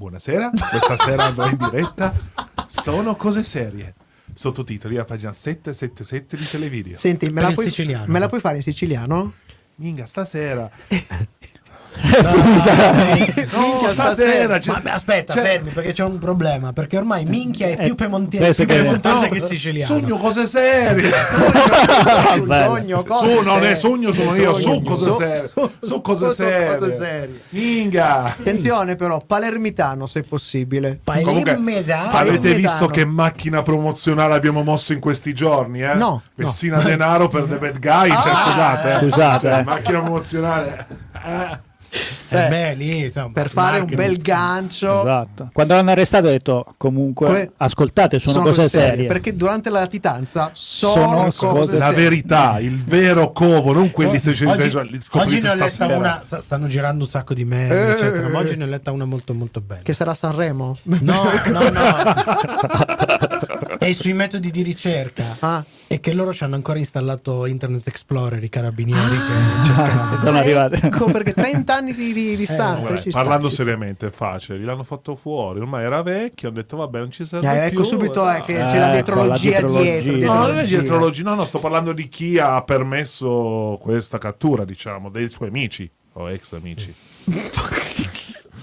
Buonasera, questa sera andrò in diretta. Sono cose serie. Sottotitoli a pagina 777 di Televideo. Senti, me la, puoi, me la puoi fare in siciliano? Minga, stasera. Minchia, No, stasera. c'è- Ma beh, aspetta, c'è- fermi perché c'è un problema. Perché ormai minchia è più penso più che- piemontese che siciliano. Sogno cose serie. Sogno, cose Su, non è sogno, sono io. Su Sogno. cose Su- serie. su- cose serie. serie. Minga. Attenzione però, palermitano se possibile. Comunque, Palermitano. avete visto che macchina promozionale abbiamo mosso in questi giorni? Eh? No, Messina denaro per The Bad Guy. cioè, scusate, eh. Scusate, Cioè, eh. macchina promozionale. Eh. Eh, beh, lì, insomma, Per fare un marketing. bel gancio. Esatto. Quando l'hanno arrestato ho detto comunque Que- ascoltate, sono, cose serie. Perché durante la latitanza sono, Sono cose cose La serie. verità, il vero covo, non quelli se ce li oggi, oggi ne ho letta una, sta- stanno girando un sacco di meme, Eh, eccetera, ma eh, oggi ne ho letta una molto molto bella. Che sarà Sanremo? No, no, no. è sui metodi di ricerca. Ah. E che loro ci hanno ancora installato Internet Explorer, i carabinieri che cercavano. Sono arrivate. Ecco perché 30 anni di, di distanza. Sta, parlando sta. seriamente, è facile. L'hanno fatto fuori. Ormai era vecchio. Hanno detto, vabbè, non ci serve Eh, più. ecco subito dai. eh, che Eh, c'è la ecco, dietrologia la dietro. dietrologia. No, non è dietrologia, no, no, sto parlando di chi ha permesso questa cattura, diciamo, dei suoi amici o ex amici.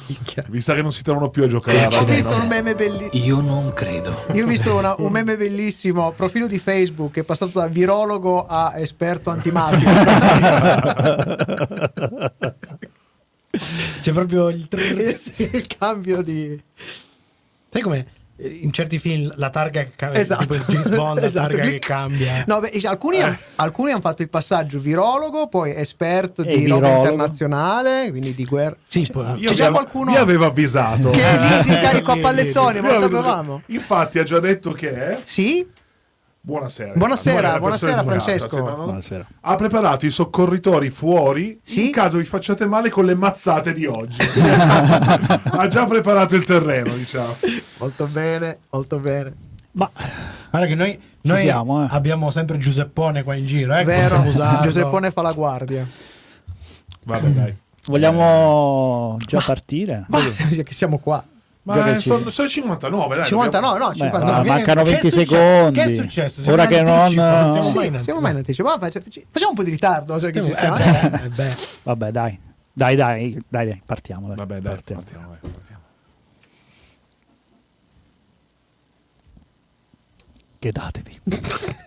Minchia. Vista che non si trovano più a giocare Ho visto Rovino. un meme bellissimo. Io non credo. Io ho visto una- un meme bellissimo, profilo di Facebook che è passato da virologo a esperto antimafia. C'è proprio il il cambio di Sai come in certi film la targa che cambia, Esatto. tipo il James Bond, la Esatto. targa che Clic. cambia. No, beh, alcuni, han- alcuni hanno fatto il passaggio virologo, poi esperto E di roba internazionale, quindi di guerra. Sì, poi- Io C'è qualcuno Vi avevo avvisato. che è lì si incarico a pallettoni, ma lo sapevamo. Infatti ha già detto che è. Sì? Buonasera. Buonasera, buonasera, Francesco. no. Buonasera. Ha preparato i soccorritori fuori Sì? in caso vi facciate male con le mazzate di oggi. ha già preparato il terreno, diciamo. Molto bene, molto bene. Ma Guarda che noi, noi siamo, eh. abbiamo sempre Giuseppone qua in giro, eh, Vero. Giuseppone fa la guardia. Vabbè, dai. vogliamo già partire? Ma che siamo qua. Ma che eh, ci- sono, sono 59, dai. 59, no, Beh, 59. ah, che- mancano che 20 è succe- secondi. che è successo? Siamo Ora in che non. anticipo, non siamo Sì, mai in siamo mai in anticipo. Ma facciamo un po' di ritardo. sai che ci Eh, siamo. beh, eh, beh. Vabbè, dai. Dai, dai, dai, dai, partiamo. Dai. Vabbè, dai, Partiamo. partiamo, vai, partiamo. Chedatevi.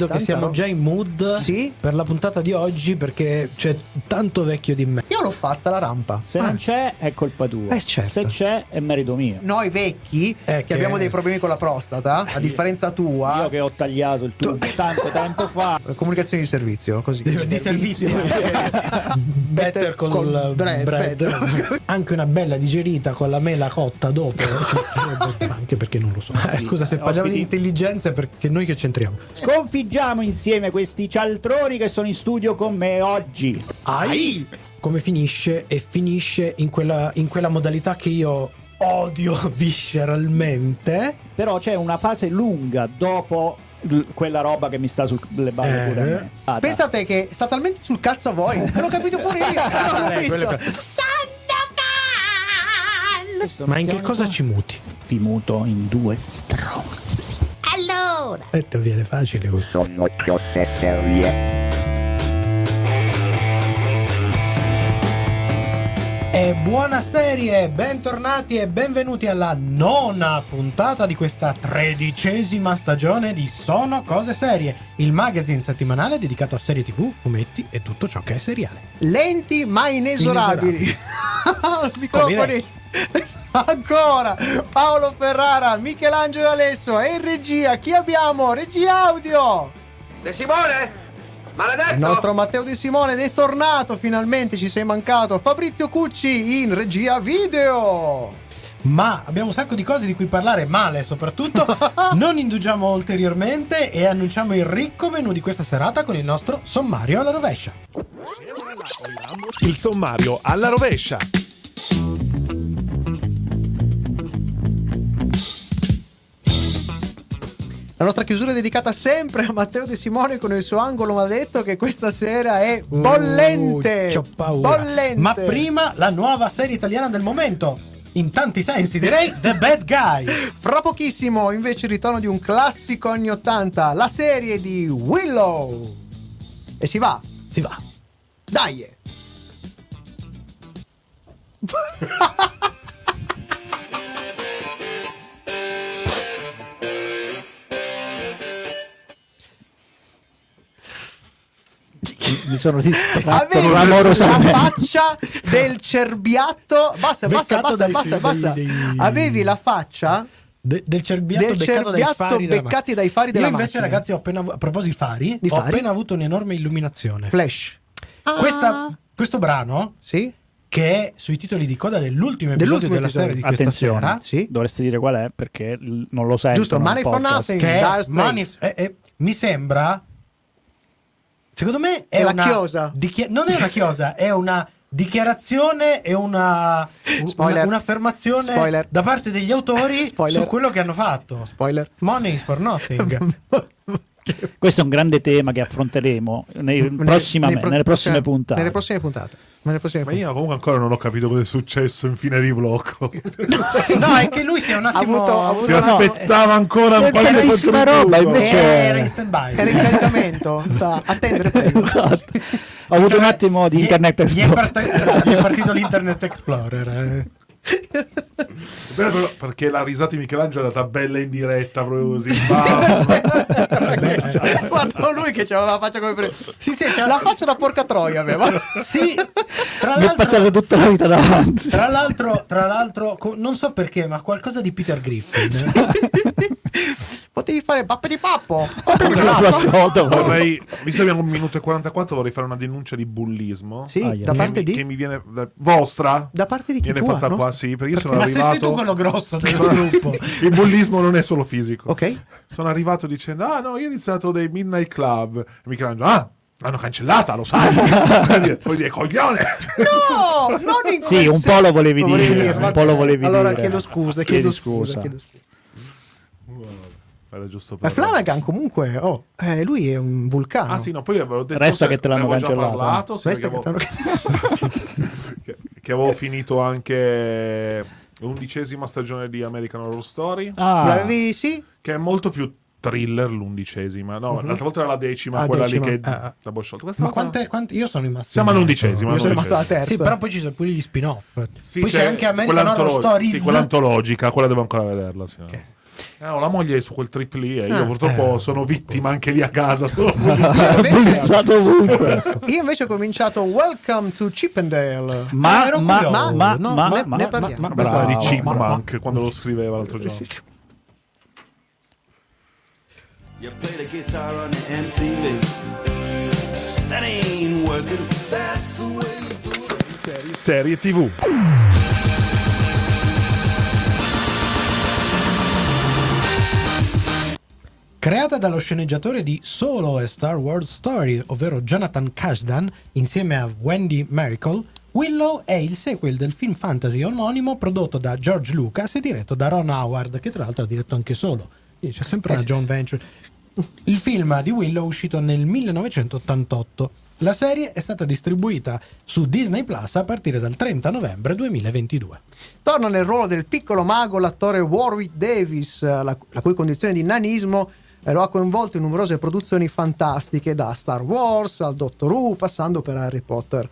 Vedo che siamo già in mood Sì? per la puntata di oggi perché c'è tanto vecchio di me. Io l'ho fatta la rampa. Se non c'è è colpa tua. Eh, certo. Se c'è è merito mio. Noi vecchi, Eh, che, che- abbiamo dei problemi con la prostata, a differenza tua, Io che ho tagliato il tubo tanto tempo fa. comunicazione di servizio, così. Di servizio. Better col, col bread. bread, better. Anche una bella digerita con la mela cotta dopo. starebbe- Anche perché non lo so. Eh, scusa, se parliamo di intelligenza, perché noi che c'entriamo? Sconfiggiamo insieme questi cialtroni che sono in studio con me oggi. Ai! Come finisce? E finisce in quella, in quella modalità che io odio visceralmente. Però c'è una fase lunga dopo quella roba che mi sta sulle balle Eh. pure a me. Ah. Pensate che sta talmente sul cazzo a voi, che l'ho capito pure io. quello. Questo Ma in che cosa qua. ci muti? Vi muto in due stronzi. E te viene facile. questo. Sono cose serie. E buona serie, bentornati e benvenuti alla nona puntata di questa tredicesima stagione di Sono Cose Serie, il magazine settimanale dedicato a serie tv, fumetti e tutto ciò che è seriale. Lenti ma inesorabili. Microfoni. Ancora Paolo Ferrara, Michelangelo Alesso e in regia chi abbiamo? Regia audio. De Simone? Il nostro Matteo De Simone ed è tornato finalmente, ci sei mancato. Fabrizio Cucci in regia video. Ma abbiamo un sacco di cose di cui parlare male, soprattutto. non indugiamo ulteriormente e annunciamo il ricco menù di questa serata con il nostro sommario alla rovescia. Il sommario alla rovescia. La nostra chiusura è dedicata sempre a Matteo De Simone con il suo angolo maledetto che questa sera è bollente. Uh, c'ho paura. Bollente. Ma prima la nuova serie italiana del momento. In tanti sensi direi The Bad Guy. Fra pochissimo invece il ritorno di un classico anni 80, la serie di Willow. E si va. Si va. Dai. Mi sono distratto Avevi la faccia del cerbiatto. Basta, basta, basta, dai- basta, dai- basta. dei- Avevi la faccia De- del cerbiatto Del beccato dai cerbiatto fari della beccati dai fari della Io invece, macchina. ragazzi, ho appena a proposito di fari, Di ho fari? appena avuto un'enorme illuminazione. flash. Questa- questo brano, Sì? che è sui titoli di coda dell'ultimo episodio Dell'ultimo della episodio. serie di questa Attenzione, sera, Sì. dovresti dire qual è perché l- non lo sento. Giusto, Money for Nothing. che è. Money- eh, eh, mi sembra secondo me è, È una chiosa. dichi- non è una chiosa è una dichiarazione e una, un- Spoiler. una- un'affermazione Spoiler. da parte degli autori Spoiler. su quello che hanno fatto Spoiler. Money for Nothing Questo è un grande tema che affronteremo nei- Nei- prossimamente- nei pro- nelle prossime cioè, puntate. Nelle prossime puntate. Ma puntate. io comunque ancora non ho capito cosa è successo in fine di blocco. no è che lui si è un attimo avuto- ha avuto- Si no, aspettava ancora qualche tantissima contributo. roba, invece- era in stand by Era in caricamento. Sta a attendere, prego. Esatto. Ho avuto un attimo di Internet gli è, Explorer. parti- gli è partito l'Internet Explorer eh. Però- però- perché la risata di Michelangelo è andata bella in diretta, proprio così. Guarda lui che aveva la faccia come pre- sì sì c'era- La faccia da porca troia aveva. sì tra Mi passata tutta la vita davanti. Tra l'altro, tra l'altro, co- non so perché, ma qualcosa di Peter Griffin. Potevi fare pappe di pappo. Vorrei- visto che abbiamo un minuto e 44, vorrei fare una denuncia di bullismo. Sì, da Che parte mi, che di mi viene da- vostra? da parte di chi Viene tua, fatta no? Sì, perché io sono ma se sei tu arrivato. quello grosso del gruppo. Il bullismo non è solo fisico. Ok. Sono arrivato dicendo: Ah, no, io ho iniziato dei Midnight Club. E Michelangelo, ah, l'hanno cancellata, lo sai. Poi dire, coglione. No, non in Sì, un po' lo volevi dire, va un po' lo volevi allora dire. chiedo scusa, chiedo scusa, scusa. chiedo scusa. Era giusto Ma per... Flanagan comunque, oh, eh, lui è un vulcano. Ah, sì, no, poi avevo detto. Resta che te l'hanno cancellato. parlato, sì, Resta perché che avevo- t'hanno- che, avevo finito anche l'undicesima stagione di American Horror Story. Ah, L'avevi, sì? Che è molto più thriller l'undicesima. No, l'altra volta era la decima. Ah, quella decima. lì che Ah, ah. la bosciolta. Questa Ma quante, quante- io sono rimasto. Siamo all'undicesima. Io sono rimasto alla terza. Sì, però poi ci sono pure gli spin-off. Sì, poi c'è, anche American Horror Stories. Sì, quella antologica, quella devo ancora vederla. Sì. Ok. Eh, ho la moglie su quel trip lì e io Ah, purtroppo eh. sono vittima anche lì a casa. bullizzato ovunque. Io invece ho cominciato Welcome to Chippendale. Ma, ero ma, ma, ma, No, ma, ne- ma- ne parliamo. ma- Beh, parla di Bravo. Chipmunk quando lo scriveva l'altro giorno. You play the guitar on the MTV. That ain't working. That's the way you do it. Serie TV. Creata dallo sceneggiatore di Solo a Star Wars Story, ovvero Jonathan Kasdan, insieme a Wendy Miracle, Willow è il sequel del film fantasy omonimo prodotto da George Lucas e diretto da Ron Howard, che tra l'altro ha diretto anche Solo. C'è sempre una John Venture. Il film di Willow è uscito nel 1988. La serie è stata distribuita su Disney Plus a partire dal 30 novembre 2022. Torna nel ruolo del piccolo mago l'attore Warwick Davis, la, la cui condizione di nanismo eh, lo ha coinvolto in numerose produzioni fantastiche, da Star Wars al Doctor Who, passando per Harry Potter.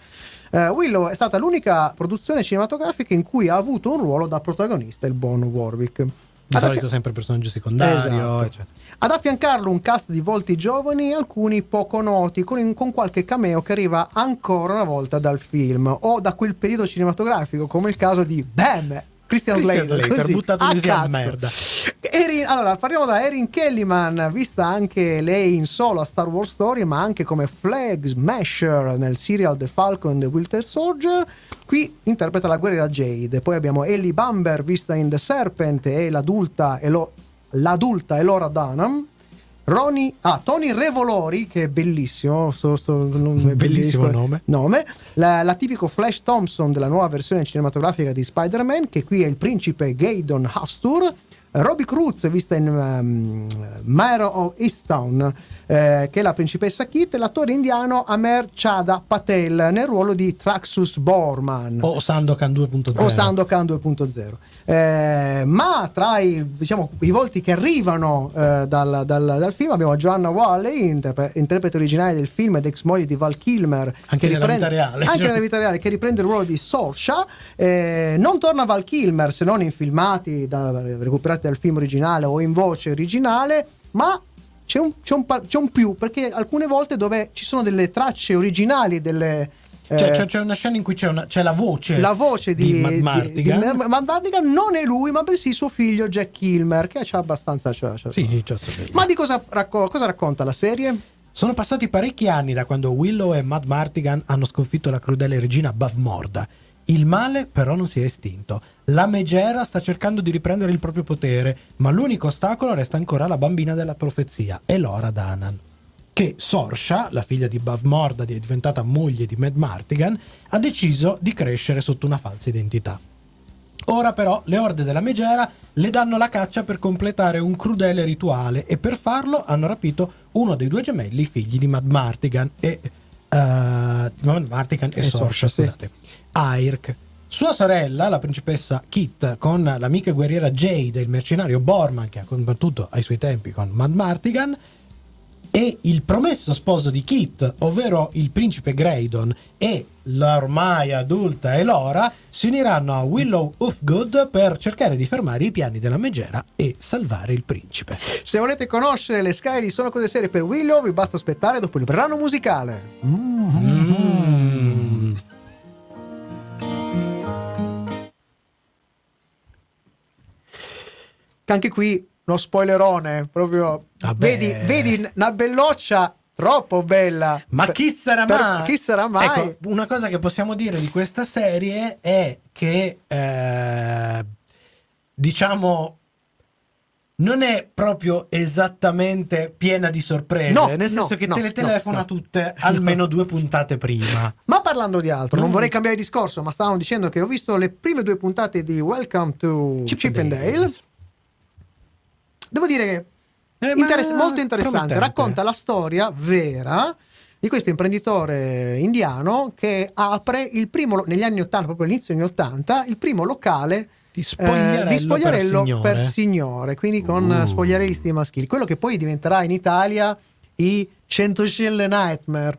Eh, Willow è stata l'unica produzione cinematografica in cui ha avuto un ruolo da protagonista il buon Warwick. Di Ad solito affi- sempre personaggio secondario, Esatto. eccetera. Ad affiancarlo un cast di volti giovani alcuni poco noti, con, con qualche cameo che arriva ancora una volta dal film o da quel periodo cinematografico, come il caso di Bam! Christian, Christian Slater, Slater, buttato così a merda. Erin- allora, parliamo da Erin Kellyman, vista anche lei in solo a Star Wars Story, ma anche come Flag Smasher nel serial The Falcon and the Winter Soldier. Qui interpreta la guerriera Jade. Poi abbiamo Ellie Bamber, vista in The Serpent, e l'adulta, Elo- l'adulta Elora Dunham. Ronnie, ah, Tony Revolori, che è bellissimo, sto- sto- non- è Bellissimo nome. nome. La, la tipico Flash Thompson della nuova versione cinematografica di Spider-Man, che qui è il principe Gaydon Hastur. Robbie Cruz, vista in um, Mare of Easttown, eh, che è la principessa Kit, e l'attore indiano Amer Chada Patel nel ruolo di Traxus Borman O Sandokan 2.0. o Sandokan 2.0. Eh, ma tra i, diciamo, i volti che arrivano eh, dal, dal- dal film abbiamo Joanna Walley, interpre- interprete originale del film ed ex moglie di Val Kilmer, Anche che nella vita reale, anche cioè. nella vita reale, che riprende il ruolo di Sorsha. Eh, non torna Val Kilmer se non in filmati da- recuperati dal film originale o in voce originale, ma c'è un, c'è un c'è un più perché alcune volte dove ci sono delle tracce originali delle Cioè, eh, c'è, c'è una scena in cui c'è, una- c'è la voce. la voce di, di- Martigan. di Mad Martigan non è lui, ma bensì suo figlio Jack Kilmer, che c'ha abbastanza. c'ha- c'ha- Sì, assomiglia. Ma di cosa, racco- cosa racconta la serie? Sono passati parecchi anni da quando Willow e Mad Martigan hanno sconfitto la crudele regina Bavmorda. Il male però non si è estinto. La Megera sta cercando di riprendere il proprio potere, ma l'unico ostacolo resta ancora la bambina della profezia, Elora Danan. Che Sorsha, la figlia di Bavmorda, è diventata moglie di Mad Martigan, ha deciso di crescere sotto una falsa identità. Ora però le orde della Megera le danno la caccia per completare un crudele rituale e per farlo hanno rapito uno dei due gemelli figli di Mad Martigan e eh, Mad Martigan e, E Sorsha, sì. scusate. Airk. Sua sorella, la principessa Kit, con l'amica guerriera Jade il mercenario Borman che ha combattuto ai suoi tempi con Mad Martigan e il promesso sposo di Kit, ovvero il principe Graydon e l'ormai adulta Elora, si uniranno a Willow Ufgood per cercare di fermare i piani della Megera e salvare il principe. Se volete conoscere le scale di Sono Cose Serie per Willow, vi basta aspettare dopo il brano musicale. Mm. Che Anche qui lo spoilerone, proprio. Vabbè. Vedi, vedi una belloccia troppo bella. Ma chi sarà per- mai? Chi sarà mai? Ecco, una cosa che possiamo dire di questa serie è che, eh, diciamo, non è proprio esattamente piena di sorprese. No, nel senso no, che no, te le telefona no. tutte almeno due puntate prima. Ma parlando di altro, non Mm. vorrei cambiare discorso, ma stavamo dicendo che ho visto le prime due puntate di Welcome to Chip Chip, and Dale. Devo dire che Eh, ma interess- molto interessante. promettente. Racconta la storia vera di questo imprenditore indiano che apre il primo, negli anni 80, proprio all'inizio degli anni 80, il primo locale Di eh, spogliarello, di spogliarello per signore. per signore, quindi con uh. spogliarellisti maschili. Quello che poi diventerà in Italia i Centoscelle Nightmare.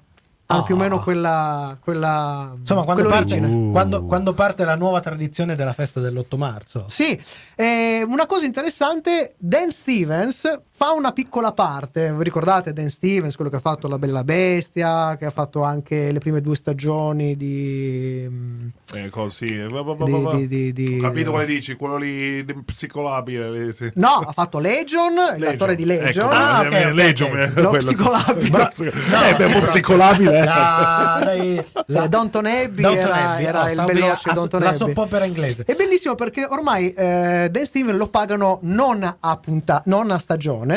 Ha Ah. più o meno quella, quella Insomma, quando parte. Uh. quando, quando parte la nuova tradizione della festa dell'8 marzo. Sì, eh, una cosa interessante, Dan Stevens fa una piccola parte, vi ricordate Dan Stevens, quello che ha fatto La Bella Bestia, che ha fatto anche le prime due stagioni di... mm, Eh, così. Va, va, va, di- di- di- di- Ho capito quale dici, quello lì di- psicolabile. lì, sì. No, ha fatto Legion, l'attore di Legion. Ecco, Ah, eh, ok, eh, ok, Legion, eh, Lo quello. psicolabile. Bra- eh, beh, un po' psicolabile. eh. La, dai, La Downton Abbey Downton era, Abbey, era oh, il veloce Downton la soap opera inglese. È bellissimo perché ormai eh, Dan Steven lo pagano non a, punta- non a stagione,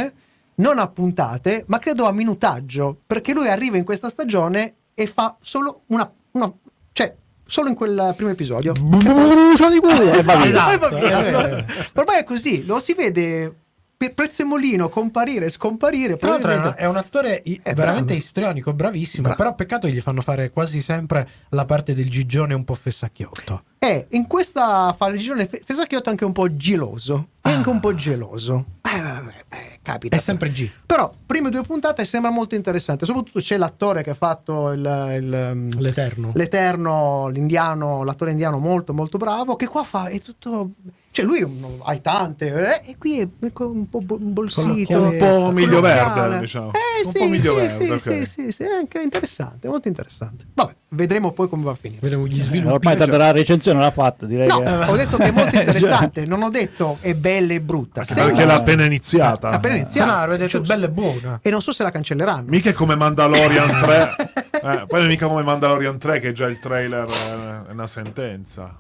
non a puntate, ma credo a minutaggio, perché lui arriva in questa stagione e fa solo una... una- cioè, solo in quel primo episodio. Brucio di culo via. Esatto, eh. Ormai è così, lo si vede per prezzemolino comparire scomparire. Tra l'altro è, un- probabilmente- è un attore i- È veramente bravo. istrionico, bravissimo. Bravo. Però peccato che gli fanno fare quasi sempre la parte del gigione un po' fessacchiotto. E in questa fa il girone Fe- Fesacchiotto anche un po' geloso. Anche un po' geloso. Eh, vabbè, eh, capita. È sempre G. Però, prime due puntate sembra molto interessante. Soprattutto c'è l'attore che ha fatto il, il, um, L'Eterno. l'Eterno, l'indiano, l'attore indiano molto molto bravo. Che qua fa è tutto. Cioè lui non- hai tante, eh, e qui è un po' bo- un bolsito. un po' miglio verde, diciamo. Eh, Un sì, po' miglio sì, verde, sì, ok. sì, sì, sì, è anche interessante, molto interessante. Vabbè, vedremo poi come va a finire. Vedremo gli Eh, sviluppi. ormai tanto la recensione l'ha fatta, direi No, che... ho detto che è molto interessante, non ho detto è bella e brutta. Anche perché l'ha appena iniziata. Appena Se iniziata. no, detto bella e buona. E non so se la cancelleranno. Mica è come Mandalorian 3. Eh, poi non è mica come Mandalorian 3 che già il trailer è è una sentenza.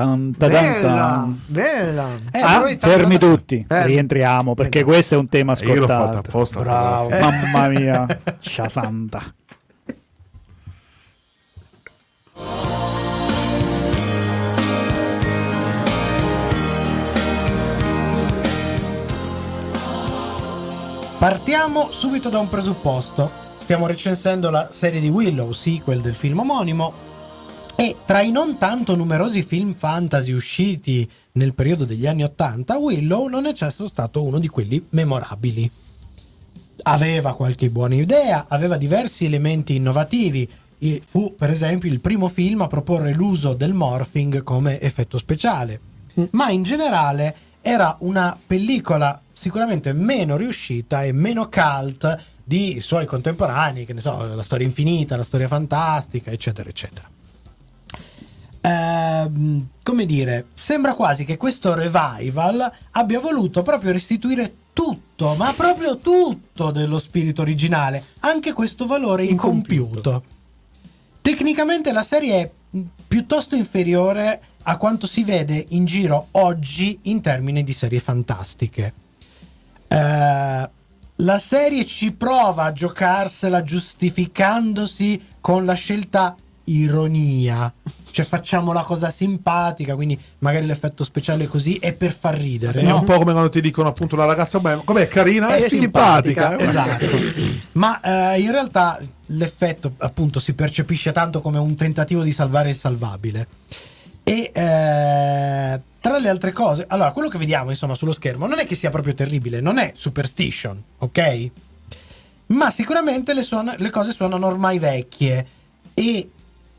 Tan, tan, Bella, tan. bella. Eh, Ah, fermi tutti, Fermi. rientriamo perché Fermi. questo è un tema E io l'ho fatto apposta, Bravo, fra mamma mia, cia santa. Partiamo subito da un presupposto. Stiamo recensendo la serie di Willow, sequel del film omonimo. E tra i non tanto numerosi film fantasy usciti nel periodo degli anni Ottanta, Willow non è certo stato uno di quelli memorabili. Aveva qualche buona idea, aveva diversi elementi innovativi. e Fu, per esempio, il primo film a proporre l'uso del morphing come effetto speciale. Ma in generale era una pellicola sicuramente meno riuscita e meno cult di suoi contemporanei, che ne so, la storia infinita, la storia fantastica, eccetera, eccetera. Ehm, come dire, sembra quasi che questo revival abbia voluto proprio restituire tutto, ma proprio tutto dello spirito originale, anche questo valore incompiuto. Tecnicamente la serie è piuttosto inferiore a quanto si vede in giro oggi in termini di serie fantastiche. Eh, la serie ci prova a giocarsela giustificandosi con la scelta ironia. Cioè facciamo la cosa simpatica, quindi magari l'effetto speciale è così è per far ridere. È no? un po' come quando ti dicono appunto la ragazza, beh, com'è carina È e simpatica. simpatica, eh, Esatto. Ma eh, in realtà l'effetto appunto si percepisce tanto come un tentativo di salvare il salvabile. E eh, tra le altre cose, allora quello che vediamo insomma sullo schermo non è che sia proprio terribile, non è superstition, ok? Ma sicuramente le, suona- le cose suonano ormai vecchie e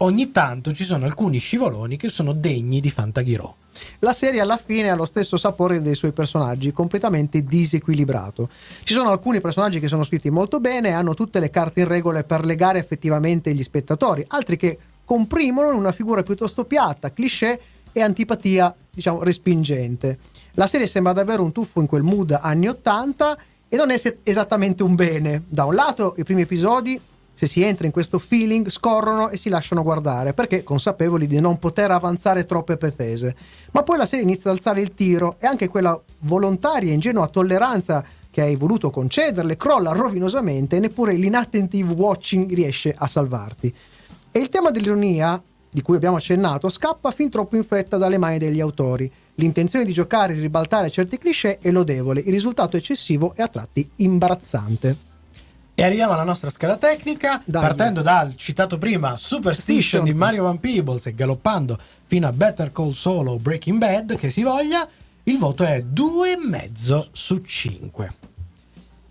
ogni tanto ci sono alcuni scivoloni che sono degni di Fantaghirò. La serie alla fine ha lo stesso sapore dei suoi personaggi, completamente disequilibrato. Ci sono alcuni personaggi che sono scritti molto bene hanno tutte le carte in regola per legare effettivamente gli spettatori, altri che comprimono in una figura piuttosto piatta, cliché e antipatia, diciamo, respingente. La serie sembra davvero un tuffo in quel mood anni 80 e non è esattamente un bene. Da un lato, i primi episodi se si entra in questo feeling, scorrono e si lasciano guardare perché consapevoli di non poter avanzare troppe pretese. Ma poi la serie inizia ad alzare il tiro e anche quella volontaria e ingenua tolleranza che hai voluto concederle crolla rovinosamente e neppure l'inattentive watching riesce a salvarti. E il tema dell'ironia, di cui abbiamo accennato, scappa fin troppo in fretta dalle mani degli autori. L'intenzione di giocare e ribaltare certi cliché è lodevole, il risultato eccessivo e a tratti imbarazzante. E arriviamo alla nostra scala tecnica, Dai. partendo dal citato prima Superstition di Mario Van Peebles e galoppando fino a Better Call Saul o Breaking Bad, che si voglia, il voto è 2,5 su 5.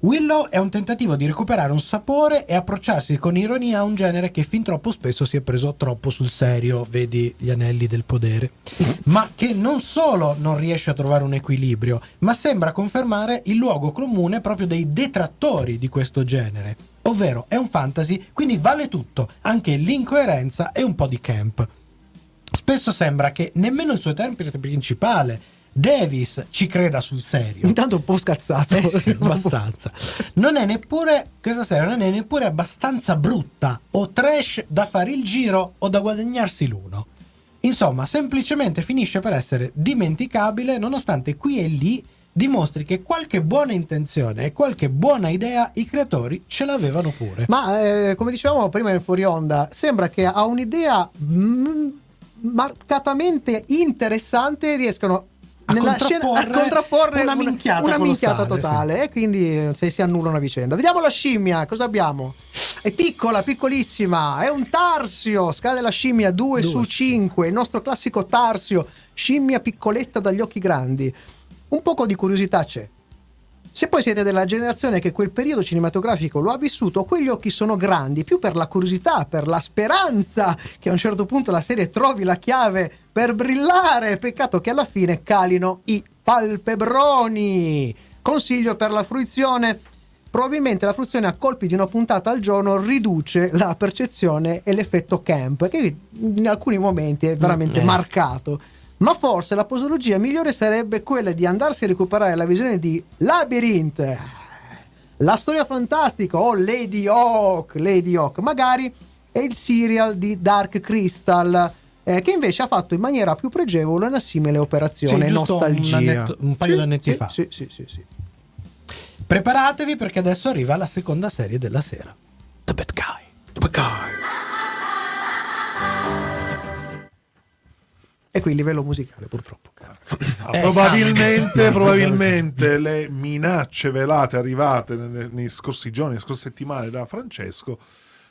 Willow è un tentativo di recuperare un sapore e approcciarsi con ironia a un genere che fin troppo spesso si è preso troppo sul serio, vedi gli anelli del podere, ma che non solo non riesce a trovare un equilibrio, ma sembra confermare il luogo comune proprio dei detrattori di questo genere, ovvero è un fantasy, quindi vale tutto, anche l'incoerenza e un po' di camp. Spesso sembra che nemmeno il suo interprete principale, Davis, ci creda sul serio. Intanto un po' scazzato. Eh sì, abbastanza. Non è neppure, questa serie non è neppure abbastanza brutta o trash da fare il giro o da guadagnarsi l'uno. Insomma, semplicemente finisce per essere dimenticabile nonostante qui e lì dimostri che qualche buona intenzione e qualche buona idea i creatori ce l'avevano pure. Ma eh, come dicevamo prima nel fuori onda, sembra che a un'idea mm, marcatamente interessante riescano A nella scena a contrapporre contrapporre una minchiata una minchiata totale e quindi eh, se si annulla una vicenda. Vediamo la scimmia, cosa abbiamo? È piccola, piccolissima, è un tarsio, scala della scimmia 2 Due su su 5, il nostro classico tarsio, scimmia piccoletta dagli occhi grandi. Un poco di curiosità c'è. Se poi siete della generazione che quel periodo cinematografico lo ha vissuto, quegli occhi sono grandi più per la curiosità, per la speranza che a un certo punto la serie trovi la chiave per brillare. Peccato che alla fine calino i palpebroni. Consiglio per la fruizione. Probabilmente la fruizione a colpi di una puntata al giorno riduce la percezione e l'effetto camp, che in alcuni momenti è veramente Mm, eh. marcato. Ma forse la posologia migliore sarebbe quella di andarsi a recuperare la visione di Labyrinth, la storia fantastica o Lady Hawk, Lady Hawk magari, e il serial di Dark Crystal. Eh, che invece ha fatto in maniera più pregevole una simile operazione Sì, giusto un nostalgia. annetto- un paio Sì, d'annetti sì, fa. Sì, sì, sì, sì. Preparatevi perché adesso arriva la seconda serie della sera. The Bad Guy. The Bad Guy. E qui il livello musicale, purtroppo. Ah, Eh, probabilmente, cambia. probabilmente le minacce velate arrivate nei, nei scorsi giorni, nelle scorse settimane da Francesco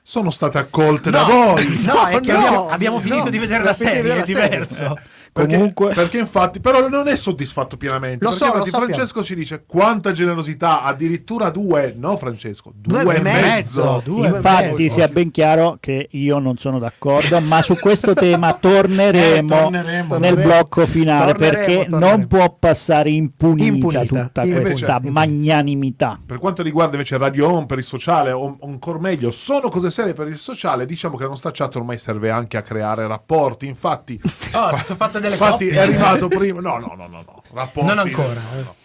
sono state accolte da voi. No, è che No, abbiamo, no, abbiamo finito no. di vedere la serie, è diverso. Perché, Comunque- perché infatti, però non è soddisfatto pienamente. Lo so, lo sappiamo. Francesco ci dice quanta generosità, addirittura due, no Francesco, due, Due e mezzo. mezzo, due Infatti mezzo. sia ben chiaro che io non sono d'accordo, ma su questo tema torneremo, Eh, torneremo, nel torneremo. blocco finale Torneremo, perché torneremo. non può passare impunita, Impunita, tutta invece- questa invece- magnanimità. Per quanto riguarda invece Radio On per il sociale, o o ancora meglio, sono cose serie per il sociale, diciamo che la nostra chat ormai serve anche a creare rapporti. Infatti, Oh, sono fatte delle infatti coppie. è arrivato prima. No, no, no, no, no. Rapporti, Non ancora, no, eh. no.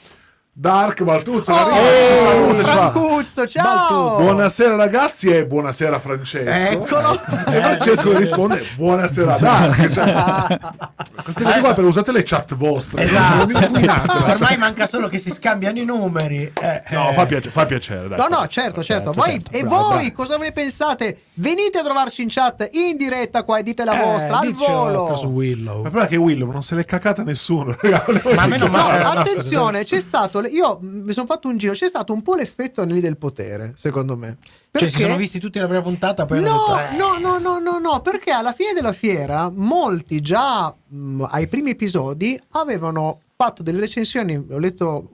Dark Baltuzzo, Oh, arriva, ci saluta, ciao! Baltuzzo. Buonasera ragazzi e buonasera Francesco. Eccolo. E Francesco risponde buonasera Dark. Cioè, queste cose qua per usate le chat vostre. Esatto. Ormai manca solo che si scambiano i numeri. Eh, No, eh. fa, piace- fa piacere. Dai, No, no, piacere. certo, certo. certo, Voi, certo. e Bravo, voi bravo. cosa ve ne pensate? Venite a trovarci in chat in diretta qua e dite la Eh, vostra al volo. su Willow. Ma però è che Willow non se l'è cacata nessuno. Ma meno No, male. no, attenzione, c'è stato. Io mm, mi sono fatto un giro. C'è stato un po' l'effetto anelli del potere, secondo me. Cioè, si Perché- sono visti tutti la prima puntata, poi hanno No, detto. eh, no, no, no, no, no, perché alla fine della fiera molti già mh, ai primi episodi avevano fatto delle recensioni, ho letto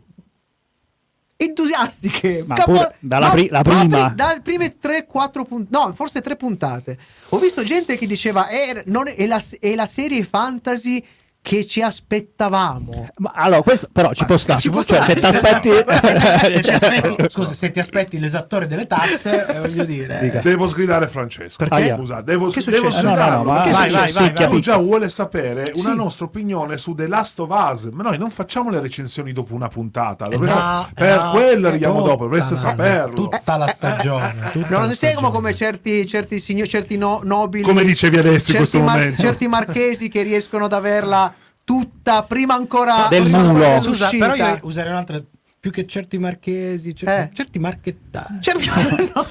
entusiastiche. Ma pure dalla pri- la ma prima. pri- dalle prime 3-4 puntate, no, forse 3 puntate. Ho visto gente che diceva "Eh, non è, è la, è la serie fantasy che ci aspettavamo. Ma allora, questo però ci può stare. ci può Cioè, se stare. ti aspetti, Ma se, se ti aspetti, scusa, se ti aspetti l'esattore delle tasse, eh, voglio dire. Dica. Devo sgridare Francesco. Perché? Scusa, devo, Che devo successo? No, no, no, sgridarlo. ma Che vai, successo? vai, vai, Picchia, vai. Tu già vuole sapere una Sì. nostra opinione su The Last of Us, ma noi non facciamo le recensioni dopo una puntata. Dovreste- No, per no, quello arriviamo dopo, dovreste saperlo. Tutta la stagione. tutta Non la siamo stagione. come certi, certi signori, certi no- nobili. Come dicevi adesso in questo momento. certi marchesi che riescono ad averla tutta prima ancora Del mulo. Scusa, però io userei un'altra. Più che certi marchesi, certi, Eh. certi marchettari. Certi- no.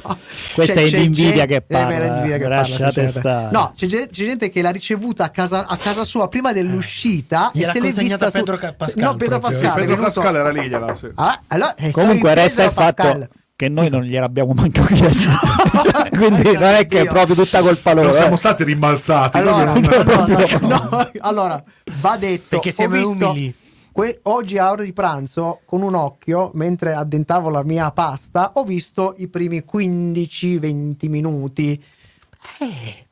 Questa C'è- è l'invidia gente- che parla, Eh, beh, l'invidia che parla, lasciate stare. No, c'è, c'è gente che l'ha ricevuta a casa, a casa sua prima dell'uscita Gliel'ha e se l'è vista Pedro tu- Ca- Pascal No, Pedro. Sì, Pascal. Pedro Pascal era lì, gliela- sì. Ah, allora, eh, Comunque resta il fatto Pascal. Che noi non gliel'abbiamo manco chiesto. Quindi non è che è proprio tutta colpa loro. Non siamo eh. stati rimbalzati. Allora, no, non- no, no, no, allora, va detto Perché siamo visto umili. que- oggi a ora di pranzo, con un occhio, mentre addentavo la mia pasta, ho visto i primi 15-20 minuti. Eh,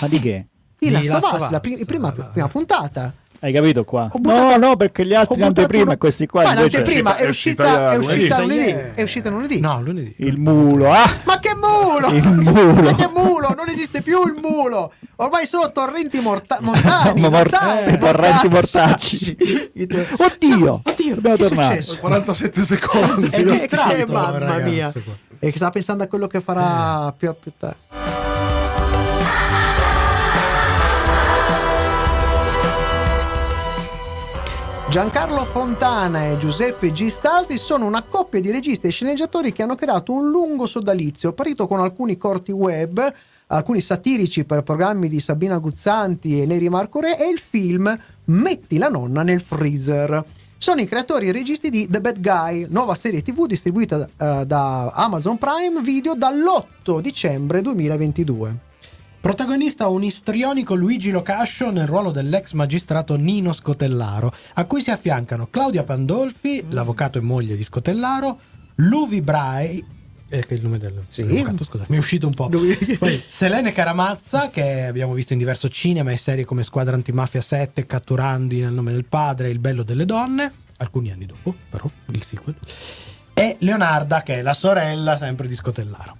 Ma di che? di Di Last of Us, la prima, prima puntata. Hai capito qua? Buttato- no, no, perché gli altri in anteprima e questi qua Ma in invece anteprima è È uscita, è lunedì. uscita Lunedì. lunedì. È uscita lunedì. No, lunedì. il mulo. Ah! Ma che mulo! Il mulo. Ma che mulo! Non esiste più il mulo! Ormai sono torrenti morta- montani, Ma mor- sai, eh, torrenti mortacci. Oddio, Oddio! Dobbiamo che è successo? 47 secondi. È Che- mamma ragazzo, mia. qua. E che sta pensando a quello che farà più, più tardi. Giancarlo Fontana e Giuseppe G. Stasi sono una coppia di registi e sceneggiatori che hanno creato un lungo sodalizio, partito con alcuni corti web, alcuni satirici per programmi di Sabina Guzzanti e Neri Marco Re e il film Metti la nonna nel freezer. Sono i creatori e registi di The Bad Guy, nuova serie TV distribuita eh, da Amazon Prime Video dall'8 dicembre 2022. Protagonista un istrionico Luigi Locascio nel ruolo dell'ex magistrato Nino Scotellaro, a cui si affiancano Claudia Pandolfi, l'avvocato e moglie di Scotellaro, Luvi Brai, eh, che è il nome del Sì. dell'avvocato, scusa, mi è uscito un po'. Poi Selene Caramazza, che abbiamo visto in diverso cinema e serie come Squadra Antimafia 7, Catturandi nel nome del padre, Il bello delle donne, alcuni anni dopo, però, il sequel. E Leonarda, che è la sorella sempre di Scotellaro.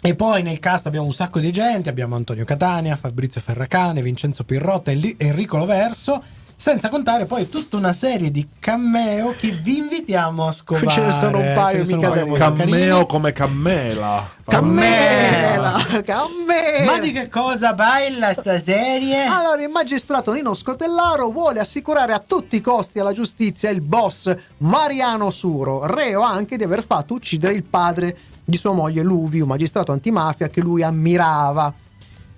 E poi nel cast abbiamo un sacco di gente, abbiamo Antonio Catania, Fabrizio Ferracane, Vincenzo Pirrotta, Enri- Enrico Loverso, senza contare poi tutta una serie di cameo che vi invitiamo a scovare. Ce ne sono un paio, mica un paio da carini. come cammela. Cammela! Cammela! Ma di che cosa baila sta serie? Allora, il magistrato Nino Scotellaro vuole assicurare a tutti i costi alla giustizia il boss Mariano Suro, reo anche di aver fatto uccidere il padre di sua moglie Luvi, un magistrato antimafia che lui ammirava.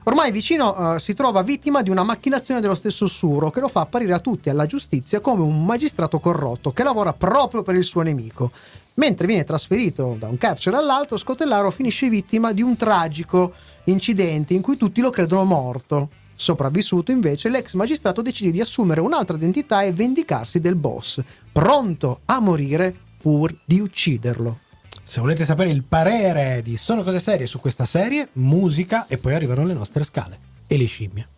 Ormai vicino eh, si trova vittima di una macchinazione dello stesso Suro che lo fa apparire a tutti alla giustizia come un magistrato corrotto che lavora proprio per il suo nemico. Mentre viene trasferito da un carcere all'altro, Scotellaro finisce vittima di un tragico incidente in cui tutti lo credono morto. Sopravvissuto invece, l'ex magistrato decide di assumere un'altra identità e vendicarsi del boss, pronto a morire pur di ucciderlo. Se volete sapere il parere di Sono cose serie su questa serie, musica e poi arrivano le nostre scale e le scimmie.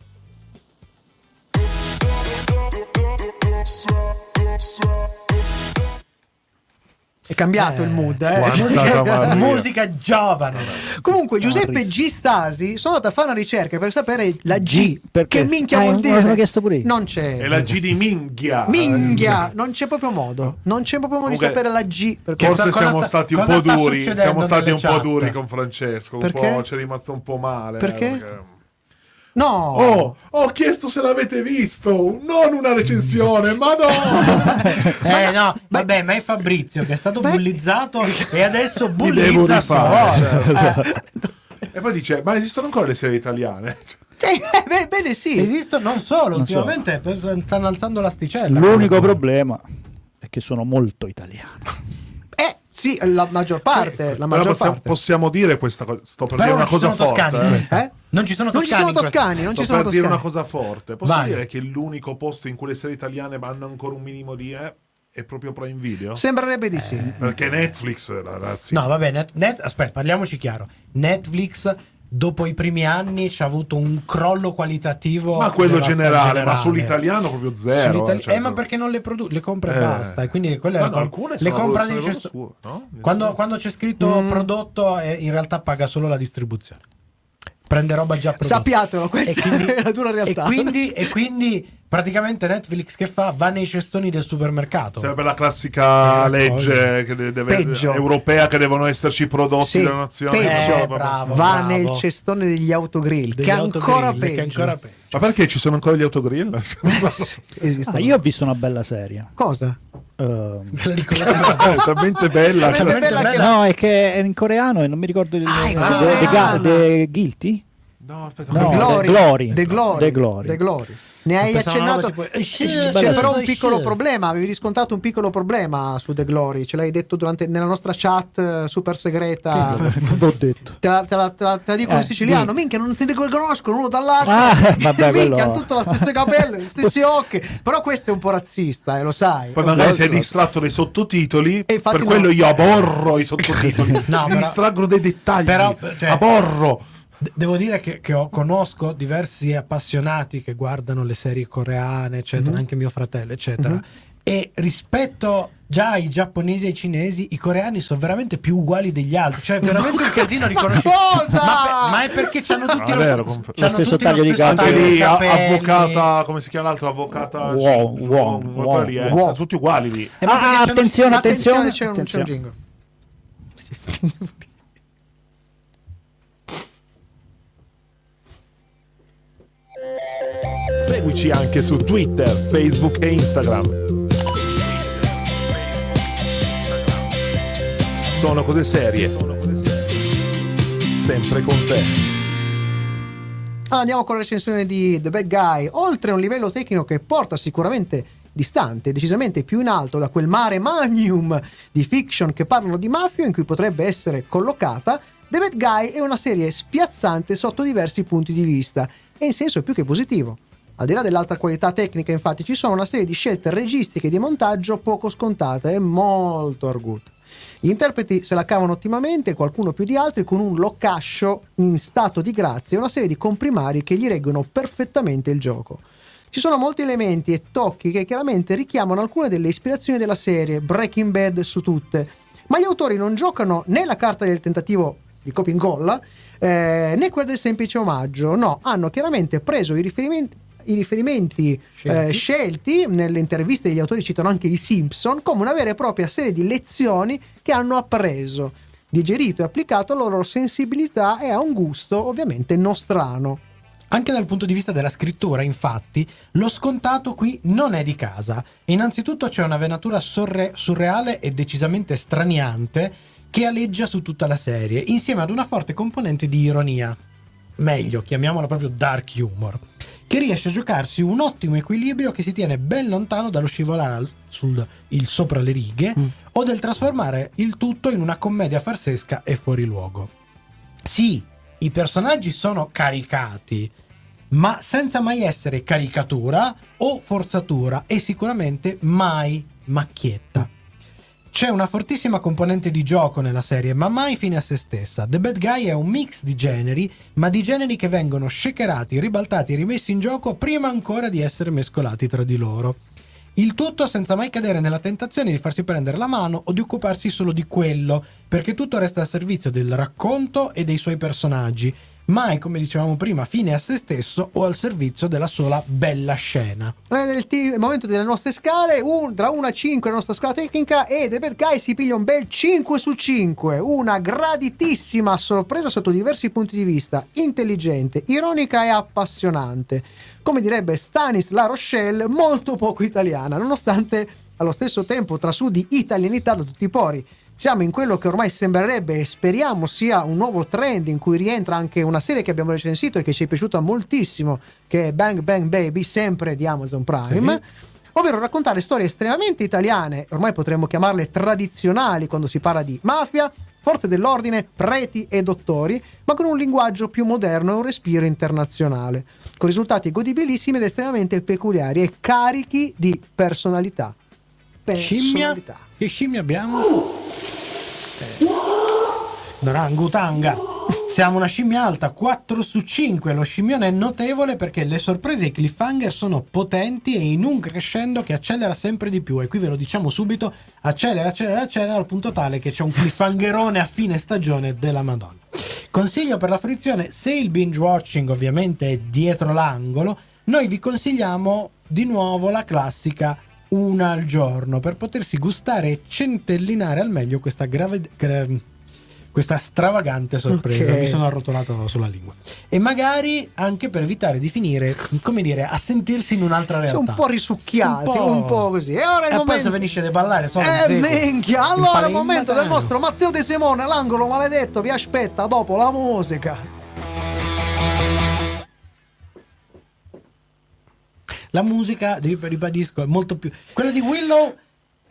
È cambiato Eh, il mood, eh? Musica-. Musica giovane. Comunque, Giuseppe. G. Stasi, sono andato a fare una ricerca per sapere la G. G, perché? Che minchia Ah, vuol me dire? chiesto pure io. Non c'è. È la G di minghia. Minghia, non c'è proprio modo. Non c'è proprio modo di Comunque, sapere la G. Perché Forse siamo sta- stati un po' duri. Siamo stati un po' chat? duri con Francesco. Un Perché? po' ci è rimasto un po' male. eh, Perché? No. Oh, ho chiesto se l'avete visto, non una recensione, ma no! Eh no, vabbè, ma è Fabrizio che è stato bullizzato e adesso bullizza sua rifare. volta. E poi dice, ma esistono ancora le serie italiane? Sì, eh, beh, bene sì. Esistono non solo, Non so. ultimamente stanno alzando l'asticella. L'unico problema è che sono molto italiano. Eh, sì, la maggior parte. La Però maggior possiamo, parte. possiamo dire questa cosa. Sto per Però dire una cosa sono forte. toscani eh. questa. Eh? Non ci sono Non ci toscani. sono toscani, non ci sono per dire una toscani. cosa forte. Posso Vai. dire che l'unico posto in cui le serie italiane hanno ancora un minimo di eh, è proprio Prime Video? Sembrerebbe di sì. Perché Netflix, ragazzi. No, va bene. Net, aspetta, parliamoci chiaro. Netflix, dopo i primi anni, ci ha avuto un crollo qualitativo. ma quello devastante generale, ma sull'italiano proprio zero. Sull'itali- eh, cioè, eh, ma perché non le produce? Le compra e Eh. basta. E quindi quelle Ma le, no, alcune le sono compra loro sue, no? Quando, quando c'è scritto Mm. prodotto, eh, in realtà paga solo la distribuzione. Prende roba già prodotta. Sappiatelo, questa quindi- è la dura realtà. E quindi, e quindi praticamente Netflix che fa? Va nei cestoni del supermercato. Sarebbe la classica Eh, legge che de- deve- europea che devono esserci prodotti Sì, dalla nazione. peggio. Eh, bravo. Va bravo. nel cestone degli autogrill, Degli che è autogrill, ancora che ancora peggio. Ma perché ci sono ancora gli autogrill? Sì, esistono. Ah, io ho visto una bella serie. Cosa? Ricordate? è talmente bella. Talmente cioè- bella che- no, è che è in coreano e non mi ricordo il Ah, è The- Guilty? No, aspetta, No, The. Glory. The Glory. The Glory. The Glory. The Glory. Ne hai accennato. tipo, eh, sì, C'è però un piccolo problema. Avevi riscontrato un piccolo problema su The Glory. Ce l'hai detto durante, nella nostra chat eh, super segreta. L'ho detto. Te la, te la- te la- te la dico in Eh, siciliano. sì. Minchia, non si riconoscono uno dall'altro. Ah, vabbè, Minchia, hanno tutte le stesse capelle, gli stessi occhi. Però questo è un po' razzista, eh, lo sai. Poi È magari sei razzista. distratto dai sottotitoli. E per no. quello io aborro i sottotitoli. No, Mi però- distraggono dei dettagli. però, cioè- aborro. De- Devo dire che, che ho- conosco diversi appassionati che guardano le serie coreane, eccetera, Mhm. anche mio fratello, eccetera. Mhm. E rispetto già ai giapponesi e ai cinesi, i coreani sono veramente più uguali degli altri. Cioè, è veramente un casino riconoscere. Ma cosa? Ma, è perché hanno tutti Ah, lo, vero, Lo stesso tutti taglio di. Anche di lì, avvocata, come si chiama l'altro? Avvocata Wow, lì, eh. wow. Sono tutti uguali lì. Eh, Ah, attenzione, Attenzione, attenzione. c'è un, c'è un attenzione. jingle. Seguici anche su Twitter, Facebook e Instagram. Sono cose serie. Sempre con te. Andiamo con la recensione di The Bad Guy. Oltre a un livello tecnico che porta sicuramente distante, decisamente più in alto da quel mare magnum di fiction che parlano di mafia in cui potrebbe essere collocata, The Bad Guy è una serie spiazzante sotto diversi punti di vista e in senso più che positivo. Al di là dell'alta qualità tecnica, infatti, ci sono una serie di scelte registiche e di montaggio poco scontate e molto argute. Gli interpreti se la cavano ottimamente, qualcuno più di altri, con un locascio in stato di grazia e una serie di comprimari che gli reggono perfettamente il gioco. Ci sono molti elementi e tocchi che chiaramente richiamano alcune delle ispirazioni della serie, Breaking Bad su tutte, ma gli autori non giocano né la carta del tentativo di copia incolla, eh, né quella del semplice omaggio, no, hanno chiaramente preso i riferimenti i riferimenti Scelti. eh, scelti nelle interviste degli autori citano anche i Simpson come una vera e propria serie di lezioni che hanno appreso, digerito e applicato alla loro sensibilità e a un gusto ovviamente nostrano. Anche dal punto di vista della scrittura, infatti, lo scontato qui non è di casa. Innanzitutto c'è una venatura sorre- surreale e decisamente straniante che aleggia su tutta la serie, insieme ad una forte componente di ironia. Meglio, chiamiamola proprio dark humor, che riesce a giocarsi un ottimo equilibrio che si tiene ben lontano dallo scivolare sul il sopra le righe Mm. o del trasformare il tutto in una commedia farsesca e fuori luogo. Sì, i personaggi sono caricati, ma senza mai essere caricatura o forzatura e sicuramente mai macchietta. C'è una fortissima componente di gioco nella serie, ma mai fine a se stessa. The Bad Guy è un mix di generi, ma di generi che vengono shakerati, ribaltati e rimessi in gioco prima ancora di essere mescolati tra di loro. Il tutto senza mai cadere nella tentazione di farsi prendere la mano o di occuparsi solo di quello, perché tutto resta al servizio del racconto e dei suoi personaggi, mai, come dicevamo prima, fine a se stesso o al servizio della sola bella scena. È il, ti- il momento delle nostre scale, un- tra 1 a 5 la nostra scala tecnica e The Bad Guy si piglia un bel 5 su 5, una graditissima sorpresa sotto diversi punti di vista, intelligente, ironica e appassionante. Come direbbe Stanis La Rochelle, molto poco italiana, nonostante allo stesso tempo trasudi italianità da tutti i pori. Siamo in quello che ormai sembrerebbe e speriamo sia un nuovo trend in cui rientra anche una serie che abbiamo recensito e che ci è piaciuta moltissimo, che è Bang Bang Baby, sempre di Amazon Prime. Ovvero raccontare storie estremamente italiane, ormai potremmo chiamarle tradizionali quando si parla di mafia, forze dell'ordine, preti e dottori, ma con un linguaggio più moderno e un respiro internazionale, con risultati godibilissimi ed estremamente peculiari e carichi di personalità. Scimmia? Personalità. Che scimmia abbiamo? Orangutanga. Siamo una scimmia alta, 4 su 5. Lo scimmione è notevole perché le sorprese e i cliffhanger sono potenti e in un crescendo che accelera sempre di più. E qui ve lo diciamo subito: accelera, accelera, accelera al punto tale che c'è un cliffhangerone a fine stagione della Madonna. Consiglio per la frizione: se il binge watching ovviamente è dietro l'angolo, noi vi consigliamo di nuovo la classica una al giorno per potersi gustare e centellinare al meglio questa grave. gra- questa stravagante sorpresa, Ok. mi sono arrotolato sulla lingua. E magari anche per evitare di finire, come dire, a sentirsi in un'altra realtà. un po' risucchiati, Un un po'. po', così. E ora è il E poi momento. se finisce di ballare, sono Eh, minchia! Allora è il momento del nostro nostro Matteo De Simone, l'angolo maledetto, vi aspetta dopo la musica. La musica, di- ribadisco, è molto più. Quella di Willow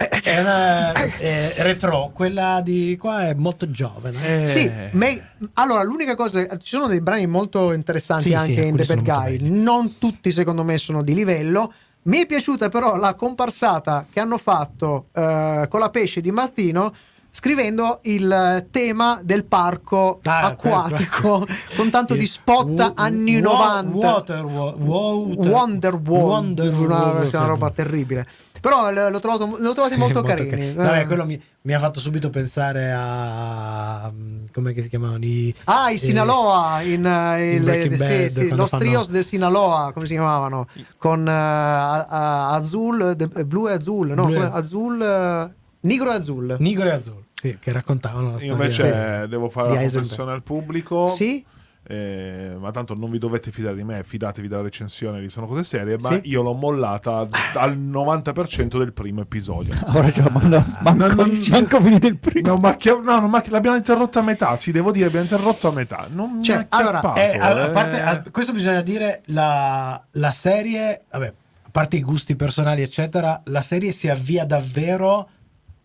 è, una, è retro, quella di qua è molto giovane. Eh, Sì, me- allora l'unica cosa, ci sono dei brani molto interessanti Sì, anche sì, in The Bad Guy, non tutti secondo me sono di livello. Mi è piaciuta però la comparsata che hanno fatto eh, con la pesce di Martino scrivendo il tema del parco Ah, acquatico con tanto di spot Wo- anni Wo- 90 Water, wo- water- Wonder World Wonder una, World, una roba terribile però l'ho trovato, l'ho trovati Sì, molto carini cari- Vabbè, Eh. quello mi, mi ha fatto subito pensare a. come si chiamavano? I, Ah, i eh, Sinaloa in, eh, in il- Breaking sì, Bad, sì, quando los fanno- trios del Sinaloa, come si chiamavano? Con a- a- Azul, de- blu e Azul, no, Blu e- Azul, eh, Nigro e Azul. Nigro e Azzurro, sì, che raccontavano la Io storia. invece devo fare Heisenberg. confessione al pubblico. Sì? Eh, ma tanto non vi dovete fidare di me, fidatevi della recensione di Sono Cose Serie. Ma Sì. io l'ho mollata al 90% del primo episodio. Ora già, ma no, manco, non- manco finito il primo. No, ma che- no, ma che l'abbiamo interrotto a metà. Sì, devo dire, abbiamo interrotto a metà. Non mi Cioè, ha allora, acchiappato, Eh, a, a eh. parte, a- questo bisogna dire, la, la serie, vabbè, a parte i gusti personali, eccetera, la serie si avvia davvero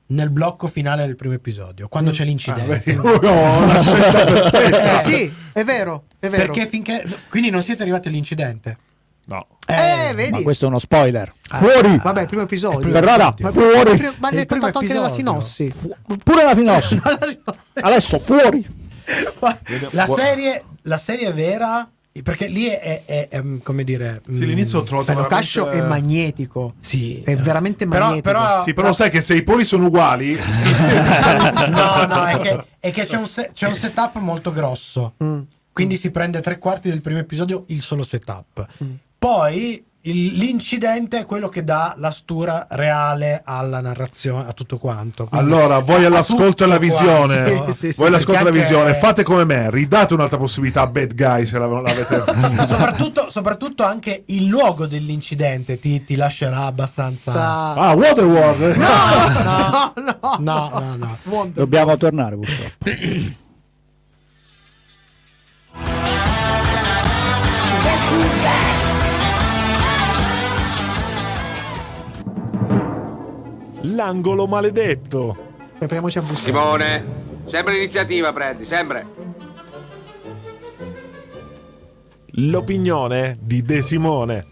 nel blocco finale del primo episodio, quando c'è Ah, l'incidente. una scelta perfetta. Eh, sì, è vero, è vero. Perché finché. Quindi non siete arrivati all'incidente. No. Eh, Eh, vedi? Ma questo è uno spoiler. Ah, Fuori! Vabbè, il primo episodio. primo Ferrara, episodio. fuori! Ma È ne il primo fatto anche nella episodio. sinossi. Pure la finossi. Adesso fuori! La serie, la serie vera, perché lì è, è- è- mm, come dire... Sì, mm, l'inizio ho trovato Bello Cascio è veramente- magnetico. Sì. È veramente Però- magnetico. però- Sì, però sai che se i poli sono uguali, no, no, è che, è che c'è, un se- c'è un setup molto grosso. Mm. Quindi si prende tre quarti del primo episodio il solo setup. Mm. Poi il- l'incidente è quello che dà la stura reale alla narrazione, a tutto quanto. Quindi- allora voi all'ascolto e alla visione. Sì, sì, voi all'ascolto e alla visione, fate come me, ridate un'altra possibilità a Bad Guy se l'av- l'avete. soprattutto, soprattutto anche il luogo dell'incidente ti, ti lascerà abbastanza. Sa- ah, Waterworld! No, no, no, No, no, no. Wonderful. Dobbiamo tornare purtroppo. L'angolo maledetto. Prepariamoci a buscare. Simone, sempre l'iniziativa prendi, sempre. L'opinione di De Simone.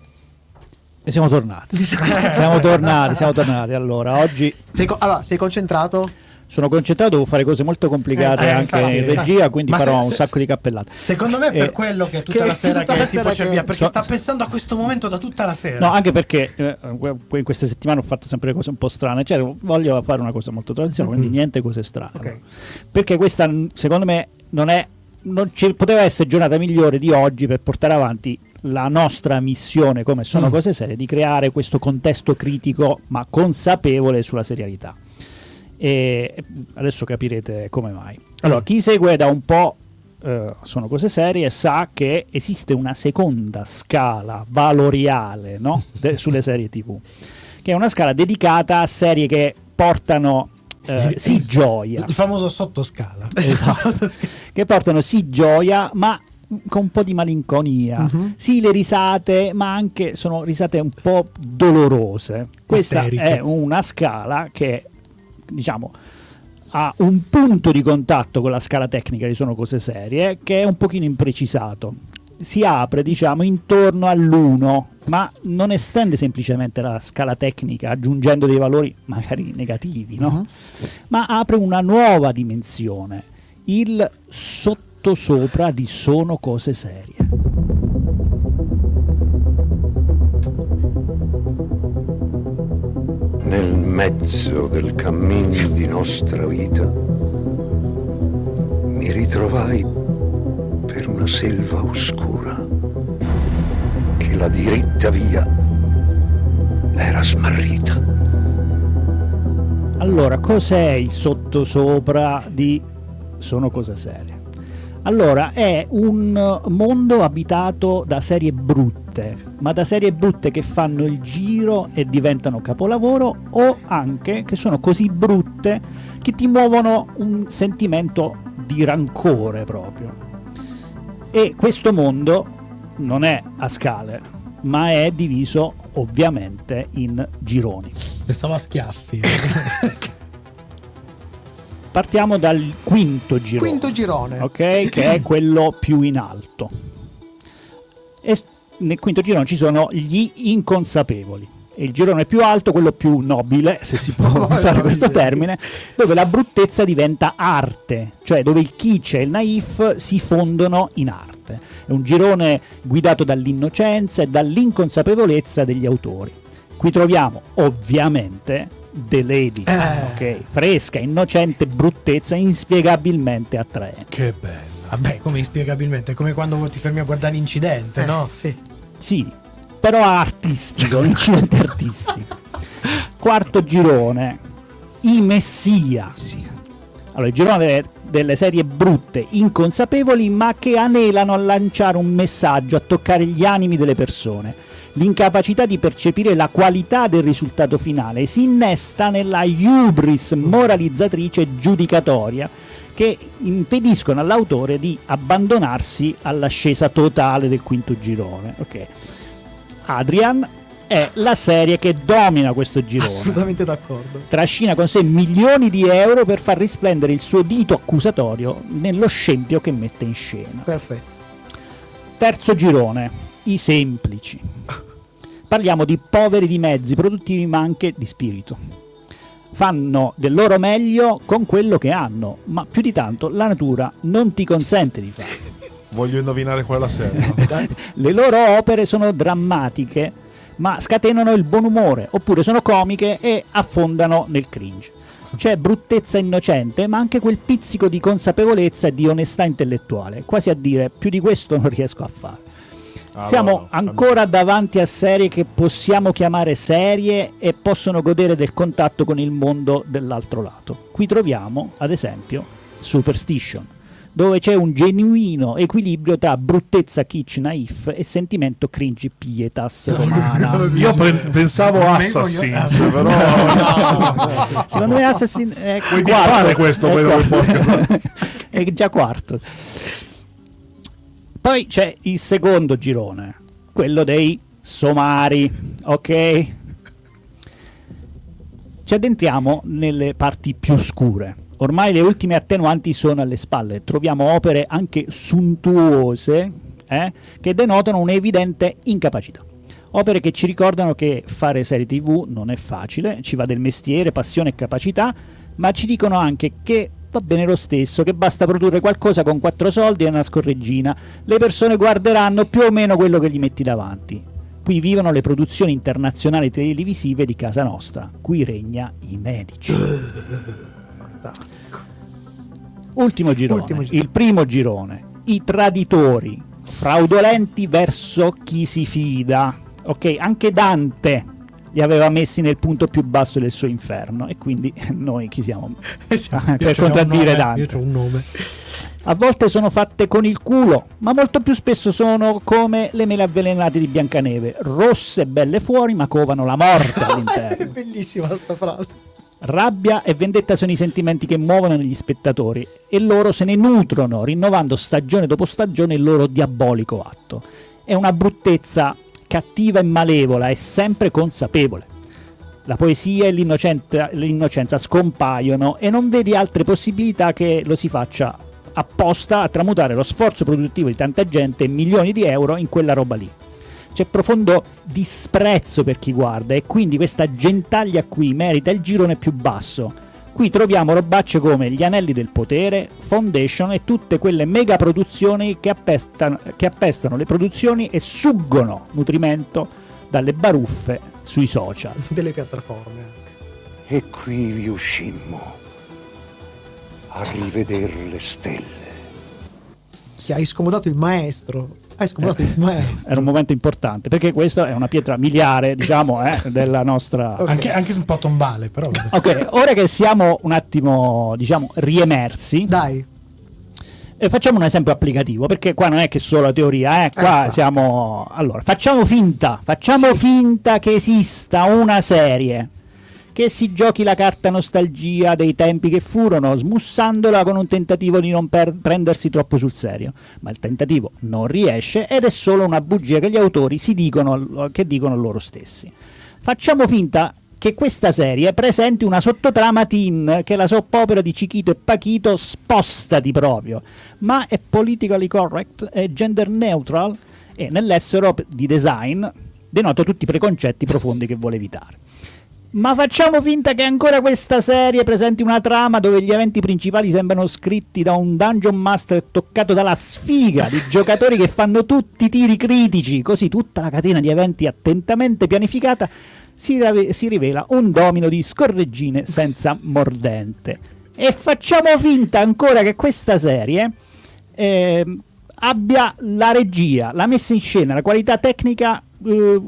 E siamo tornati. siamo tornati, siamo tornati. Allora, oggi Sei, co- allora, sei concentrato? Sono concentrato, devo fare cose molto complicate Eh, eh, anche infatti. in regia, quindi Ma farò se- un se- sacco di cappellate. Secondo me è per Eh, quello che tutta che- la sera tutta che la tipo sera c'è che- via, perché So- sta pensando a questo momento da tutta la sera. No, anche perché eh, in queste settimane ho fatto sempre cose un po' strane. Cioè, voglio fare una cosa molto tradizionale, quindi niente cose strane. Ok. Perché questa, secondo me, non è. Non ci poteva essere giornata migliore di oggi per portare avanti la nostra missione, come sono Mm. cose serie, di creare questo contesto critico ma consapevole sulla serialità. E adesso capirete come mai. Allora, chi segue da un po' eh, sono cose serie sa che esiste una seconda scala valoriale no? De- sulle serie TV, che è una scala dedicata a serie che portano eh, sì gioia, Il famoso sottoscala. Esatto. che portano sì gioia, ma con un po' di malinconia. Mhm. Sì, le risate, ma anche sono risate un po' dolorose. Questa Isteriche. è una scala che, diciamo, ha un punto di contatto con la scala tecnica di Sono Cose Serie che è un pochino imprecisato. Si apre, diciamo, intorno all'1, ma non estende semplicemente la scala tecnica aggiungendo dei valori magari negativi, no? Mhm. ma apre una nuova dimensione, il sottosopra di sono cose serie. Nel mezzo del cammin di nostra vita mi ritrovai per una selva oscura che la diritta via era smarrita. Allora, cos'è il sottosopra di sono cose serie? Allora, è un mondo abitato da serie brutte, ma da serie brutte che fanno il giro e diventano capolavoro o anche che sono così brutte che ti muovono un sentimento di rancore proprio. E questo mondo non è a scale, ma è diviso ovviamente in gironi. Pensavo a schiaffi. Partiamo dal quinto girone. Quinto girone. ok? Che è quello più in alto. E nel quinto girone ci sono gli inconsapevoli. E il girone più alto, quello più nobile, se si può Oh, usare questo termine, dove la bruttezza diventa arte, cioè dove il kitsch e il naif si fondono in arte. È un girone guidato dall'innocenza e dall'inconsapevolezza degli autori. Qui troviamo ovviamente The Lady, Eh. ok? fresca, innocente, bruttezza, inspiegabilmente attraente. Che bello. Vabbè, come inspiegabilmente, è come quando ti fermi a guardare l'incidente, Eh, no? Sì. Sì, però artistico, un incidente artistico. Quarto girone, i Messia. Allora, il girone delle, delle serie brutte, inconsapevoli, ma che anelano a lanciare un messaggio, a toccare gli animi delle persone. L'incapacità di percepire la qualità del risultato finale si innesta nella hubris moralizzatrice giudicatoria che impediscono all'autore di abbandonarsi all'ascesa totale del quinto girone. Ok. Adrian è la serie che domina questo girone. Assolutamente d'accordo. Trascina con sé milioni di euro per far risplendere il suo dito accusatorio nello scempio che mette in scena. Perfetto. Terzo girone. i semplici. Parliamo di poveri di mezzi produttivi ma anche di spirito. Fanno del loro meglio con quello che hanno, ma più di tanto la natura non ti consente di farlo. Voglio indovinare quella serie. Le loro opere sono drammatiche, ma scatenano il buon umore, oppure sono comiche e affondano nel cringe. C'è bruttezza innocente, ma anche quel pizzico di consapevolezza e di onestà intellettuale, quasi a dire più di questo non riesco a fare. Ah, Siamo no, no, ancora davanti a serie che possiamo chiamare serie e possono godere del contatto con il mondo dell'altro lato. Qui troviamo, ad esempio, Superstition, dove c'è un genuino equilibrio tra bruttezza kitsch naif e sentimento cringy pietas romana. Io pe- pensavo Assassins, però. Secondo me Assassin è Puoi quarto, bippare questo, è quarto. è già quarto. Poi c'è il secondo girone, quello dei somari, ok? Ci addentriamo nelle parti più scure. Ormai le ultime attenuanti sono alle spalle, troviamo opere anche suntuose eh, che denotano un'evidente incapacità. Opere che ci ricordano che fare serie tv non è facile, ci va del mestiere, passione e capacità, ma ci dicono anche che va bene lo stesso, che basta produrre qualcosa con quattro soldi e una scorreggina, le persone guarderanno più o meno quello che gli metti davanti. Qui vivono le produzioni internazionali televisive di casa nostra, qui regna i medici. Fantastico. Ultimo girone, Ultimo girone. il primo girone, i traditori, fraudolenti verso chi si fida. Ok, anche Dante li aveva messi nel punto più basso del suo inferno e quindi noi chi siamo? Sì, Per contraddire Dante. Io c'ho un nome. A volte sono fatte con il culo, ma molto più spesso sono come le mele avvelenate di Biancaneve, rosse belle fuori, ma covano la morte È all'interno. bellissima sta frase. Rabbia e vendetta sono i sentimenti che muovono gli spettatori e loro se ne nutrono, rinnovando stagione dopo stagione il loro diabolico atto. È una bruttezza cattiva e malevola e sempre consapevole. La poesia e l'innocenza, l'innocenza scompaiono e non vedi altre possibilità che lo si faccia apposta a tramutare lo sforzo produttivo di tanta gente e milioni di euro in quella roba lì. C'è profondo disprezzo per chi guarda e quindi questa gentaglia qui merita il girone più basso. Qui troviamo robacce come Gli Anelli del Potere, Foundation e tutte quelle mega produzioni che appestano, che appestano le produzioni e suggono nutrimento dalle baruffe sui social. Delle piattaforme anche. E qui riuscimmo a rivedere le stelle. Che hai scomodato il maestro. Hai scomodato il maestro. Era un momento importante perché questa è una pietra miliare, diciamo, eh, della nostra... Ok. Anche, anche un po' tombale, però. Ok, ora che siamo un attimo, diciamo, riemersi, Dai, E facciamo un esempio applicativo, perché qua non è che solo la teoria, eh, qua infatti. siamo... Allora, facciamo finta, facciamo Sì. finta che esista una serie che si giochi la carta nostalgia dei tempi che furono, smussandola con un tentativo di non per- prendersi troppo sul serio. Ma il tentativo non riesce ed è solo una bugia che gli autori si dicono, che dicono loro stessi. Facciamo finta che questa serie presenti una sottotrama teen che la soap opera di Chiquito e Paquito spostati proprio, ma è politically correct, è gender neutral e nell'essere di design denota tutti i preconcetti profondi che vuole evitare. Ma facciamo finta che ancora questa serie presenti una trama dove gli eventi principali sembrano scritti da un dungeon master toccato dalla sfiga di giocatori che fanno tutti i tiri critici, così tutta la catena di eventi attentamente pianificata si, rave- si rivela un domino di scorreggine senza mordente. E facciamo finta ancora che questa serie ehm, abbia la regia, la messa in scena, la qualità tecnica eh,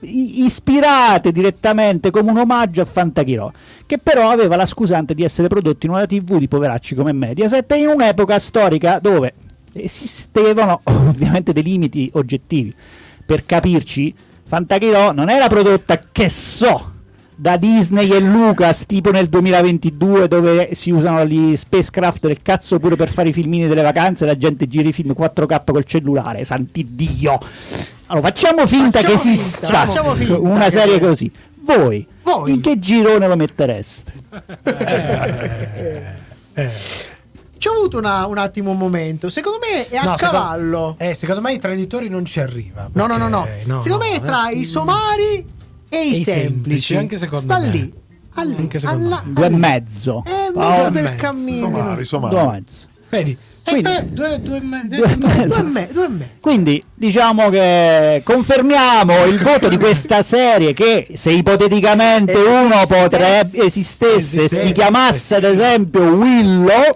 ispirate direttamente come un omaggio a Fantachirò, che però aveva la scusante di essere prodotto in una TV di poveracci come Mediaset in un'epoca storica dove esistevano ovviamente dei limiti oggettivi. Per capirci, Fantachirò non era prodotta, che so, da Disney e Lucas tipo nel 2022 dove si usano gli spacecraft del cazzo pure per fare i filmini delle vacanze e la gente gira i film 4K col cellulare, santi Dio. Allora facciamo finta Facciamo che esista finta una che- serie così. Voi, Voi. in che girone lo mettereste? Eh, eh. Ci ho avuto una- un attimo un momento. Secondo me è a No, secondo- cavallo. Eh, secondo me i traditori non ci arriva. No, no, no, no. perché- Secondo no, me è eh. tra i somari e i, semplici. semplici, anche secondo Sta me. lì. a lì, Anche secondo alla- me. Due e mezzo. È mezzo del mezzo. cammino. Somari, somari. Due e mezzo. Vedi? Quindi- due, due mezzo. Due e Due mezzo. me- due mezzo. Quindi diciamo che confermiamo il voto di questa serie che se ipoteticamente uno Esistesse- potrebbe esistesse e si chiamasse ad esempio Willow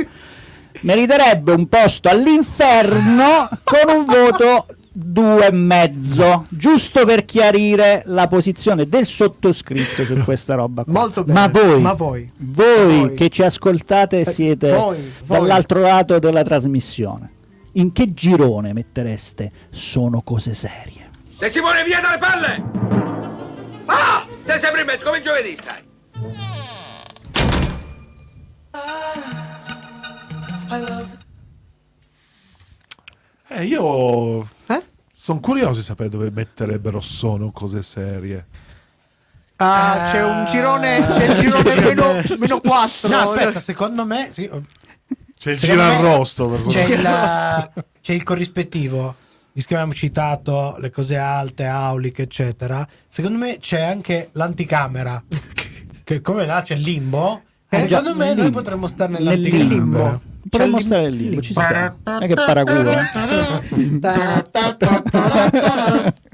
meriterebbe un posto all'inferno con un voto due e mezzo giusto per chiarire la posizione del sottoscritto su questa roba qua. Molto bene. ma voi, Ma voi? voi Voi. che ci ascoltate siete voi, voi. dall'altro lato della trasmissione in che girone mettereste sono cose serie Te Simone via dalle palle! Ah! Sei sempre in mezzo come giovedì stai! Eh, io Eh? sono curioso di sapere dove metterebbero sono cose serie. Ah, c'è un girone, c'è il girone meno, meno 4. No, aspetta, secondo me. Sì, C'è il Secondo me girarrosto. per c'è, il, c'è il corrispettivo. Visto che abbiamo citato le cose alte, auliche, eccetera. Secondo me c'è anche l'anticamera. che come là c'è il limbo. Eh, secondo me nel noi limbo. potremmo stare nel nell'anticamera. limbo potremmo lim- stare lì ci sta. Non è che paraculo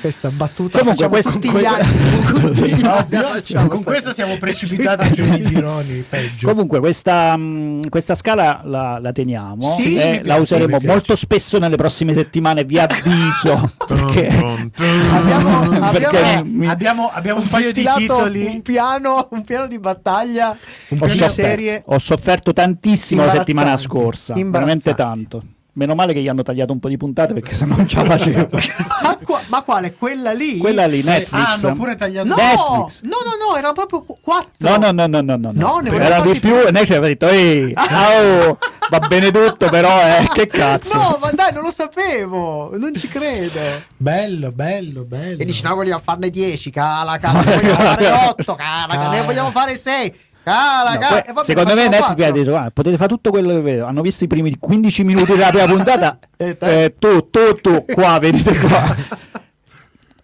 Questa battuta Comunque, facciamo questo- tutti gli anni. Con questo siamo precipitati giù i gironi. Peggio. Comunque questa, mh, questa scala la, la teniamo Sì, e la piace, useremo molto spesso nelle prossime settimane, vi avviso. perché. Abbiamo, Perché abbiamo mi- abbiamo, abbiamo un paio di titoli. un piano, un piano di battaglia ho, di sofferto, serie ho sofferto tantissimo la settimana scorsa, veramente tanto. Meno male che gli hanno tagliato un po' di puntate perché sennò non ce la facevo. ma, qua- ma quale? Quella lì? Quella lì, Ah, Netflix. hanno pure tagliato. No, Netflix. no, no, no, erano proprio qu- quattro. No, no, no, no, no, no, No, ne Era di più e noi ci aveva detto, ehi, oh, va bene tutto, però, eh, che cazzo. No, ma dai, non lo sapevo, non ci credo. Bello, bello, bello. E dici, no, vogliamo farne 10, cala, cala, ne vogliamo fare 8, cala, ne vogliamo fare 6, cala, No, cala. poi, vabbè, secondo me Netflix ha detto "Guarda, potete fare tutto quello che vedo hanno visto i primi 15 minuti della prima puntata E te? eh, tu tu tu qua venite qua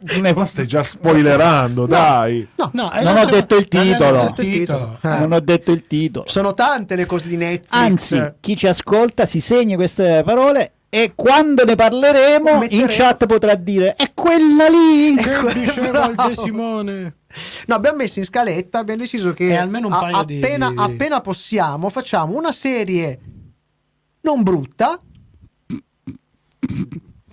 Non è- Ma stai già spoilerando, dai. No, No, eh, Non ho detto il titolo. detto il titolo. Eh. non ho detto il titolo Sono tante le cose di Netflix. anzi chi ci ascolta si segna queste parole e quando ne parleremo in Metteremo- chat potrà dire è quella lì Che diceva il. De Simone. No, abbiamo messo in scaletta, abbiamo deciso che E almeno un a- appena, di- appena possiamo facciamo una serie non brutta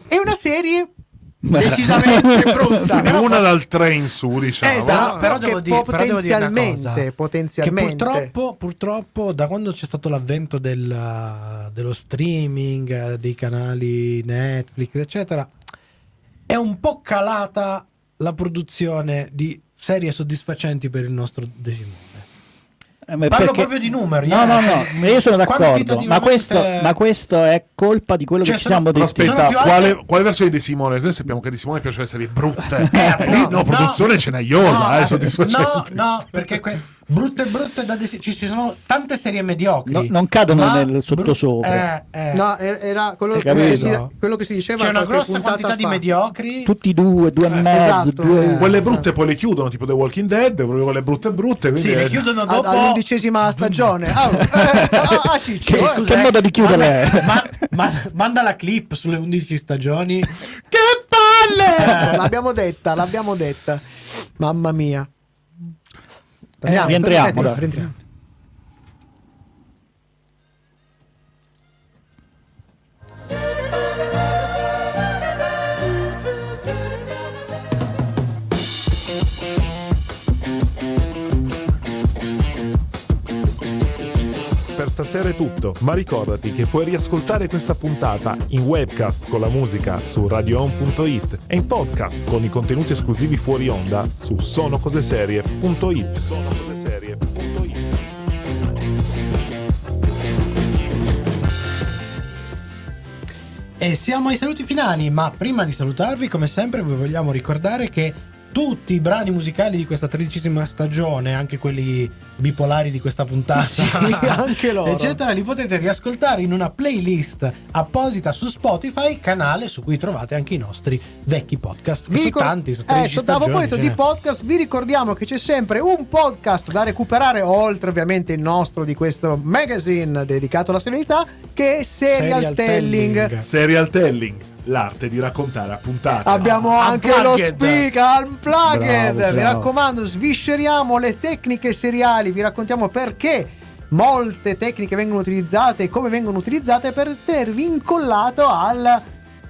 e una serie decisamente brutta. È una dal 3 in su, diciamo. Esatto, però devo dire- però devo potenzialmente, potenzialmente. purtroppo, purtroppo, da quando c'è stato l'avvento del- dello streaming, eh, dei canali Netflix, eccetera, è un po' calata la produzione di serie soddisfacenti per il nostro De Simone. Eh, Parlo perché- proprio di numeri. no eh. no no ma io sono d'accordo ma questo, ma questo è colpa di quello Cioè, che ci siamo detti aspetta, alte- quale, quale versione di Simone? Noi sappiamo che di Simone piacciono le serie brutte. Eh, no, no, produzione cenaiosa, eh, soddisfacente. No, no, perché que- brutte brutte da desi- ci, ci sono tante serie mediocri. No, non cadono nel sottosopra. Eh, eh. No, era era quello, che si, quello che si diceva C'è una grossa quantità di fa. mediocri. tutti due due e mezzo esatto, due- eh. Quelle brutte poi le chiudono, tipo The Walking Dead, proprio quelle brutte brutte. Sì, le chiudono A- dopo. all'undicesima stagione. Ah, oh, eh, ah, ah, sì, Che- scusa, che eh, modo di chiudere Manda, è? ma- ma- manda la clip sulle 11 stagioni. Che palle! l'abbiamo detta, l'abbiamo detta. Mamma mia. Torniamo, rientriamo, rientriamo, dai. Stasera è tutto, ma ricordati che puoi riascoltare questa puntata in webcast con la musica su radioon.it e in podcast con i contenuti esclusivi fuori onda su sonocoseserie.it. E siamo ai saluti finali, ma prima di salutarvi, come sempre, vi vogliamo ricordare che tutti i brani musicali di questa tredicesima stagione, anche quelli bipolari di questa puntata, Sì, anche loro. eccetera, li potrete riascoltare in una playlist apposita su Spotify, canale su cui trovate anche i nostri vecchi podcast. Vi sono ricor- tanti, sono eh, 13 so- a stagioni, proposito ce di podcast, vi ricordiamo che c'è sempre un podcast da recuperare, oltre ovviamente il nostro di questo magazine dedicato alla serialità, che è Serial, Serial Telling. Telling. Serial telling, l'arte di raccontare a puntate. Abbiamo anche lo Unplugged. speaker unplugged. Bravo, Vi bravo. raccomando, svisceriamo le tecniche seriali, vi raccontiamo perché molte tecniche vengono utilizzate e come vengono utilizzate per tenervi incollato al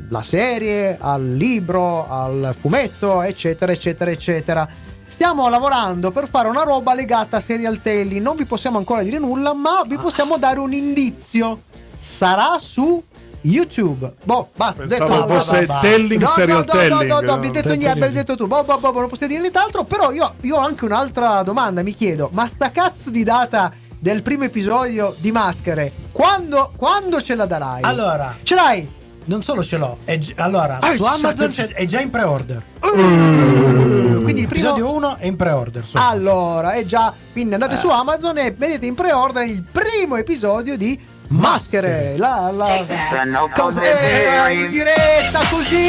la serie, al libro, al fumetto, eccetera, eccetera, eccetera. Stiamo lavorando per fare una roba legata a serial telling. Non vi possiamo ancora dire nulla, ma vi possiamo dare un indizio. Sarà su YouTube. Boh, basta. Pensavo detto, fosse va, va. telling No, serial no, no, telling. no, no, no, abbiamo detto Detto niente, abbiamo niente. detto tu. Boh, boh, boh, non possiamo dire nient'altro. Però io, io ho anche un'altra domanda. Mi chiedo, ma sta cazzo di data del primo episodio di Maschere, quando, quando ce la darai? Allora, ce l'hai? non solo ce l'ho, è gi- allora, Ah, su Amazon c'è- c'è- è già in pre-order. Quindi il primo. Episodio 1 è in pre-order. Allora, è già. Quindi andate su Amazon e vedete in pre-order il primo episodio di Maschere. La, la, Sono cose serie. in diretta così!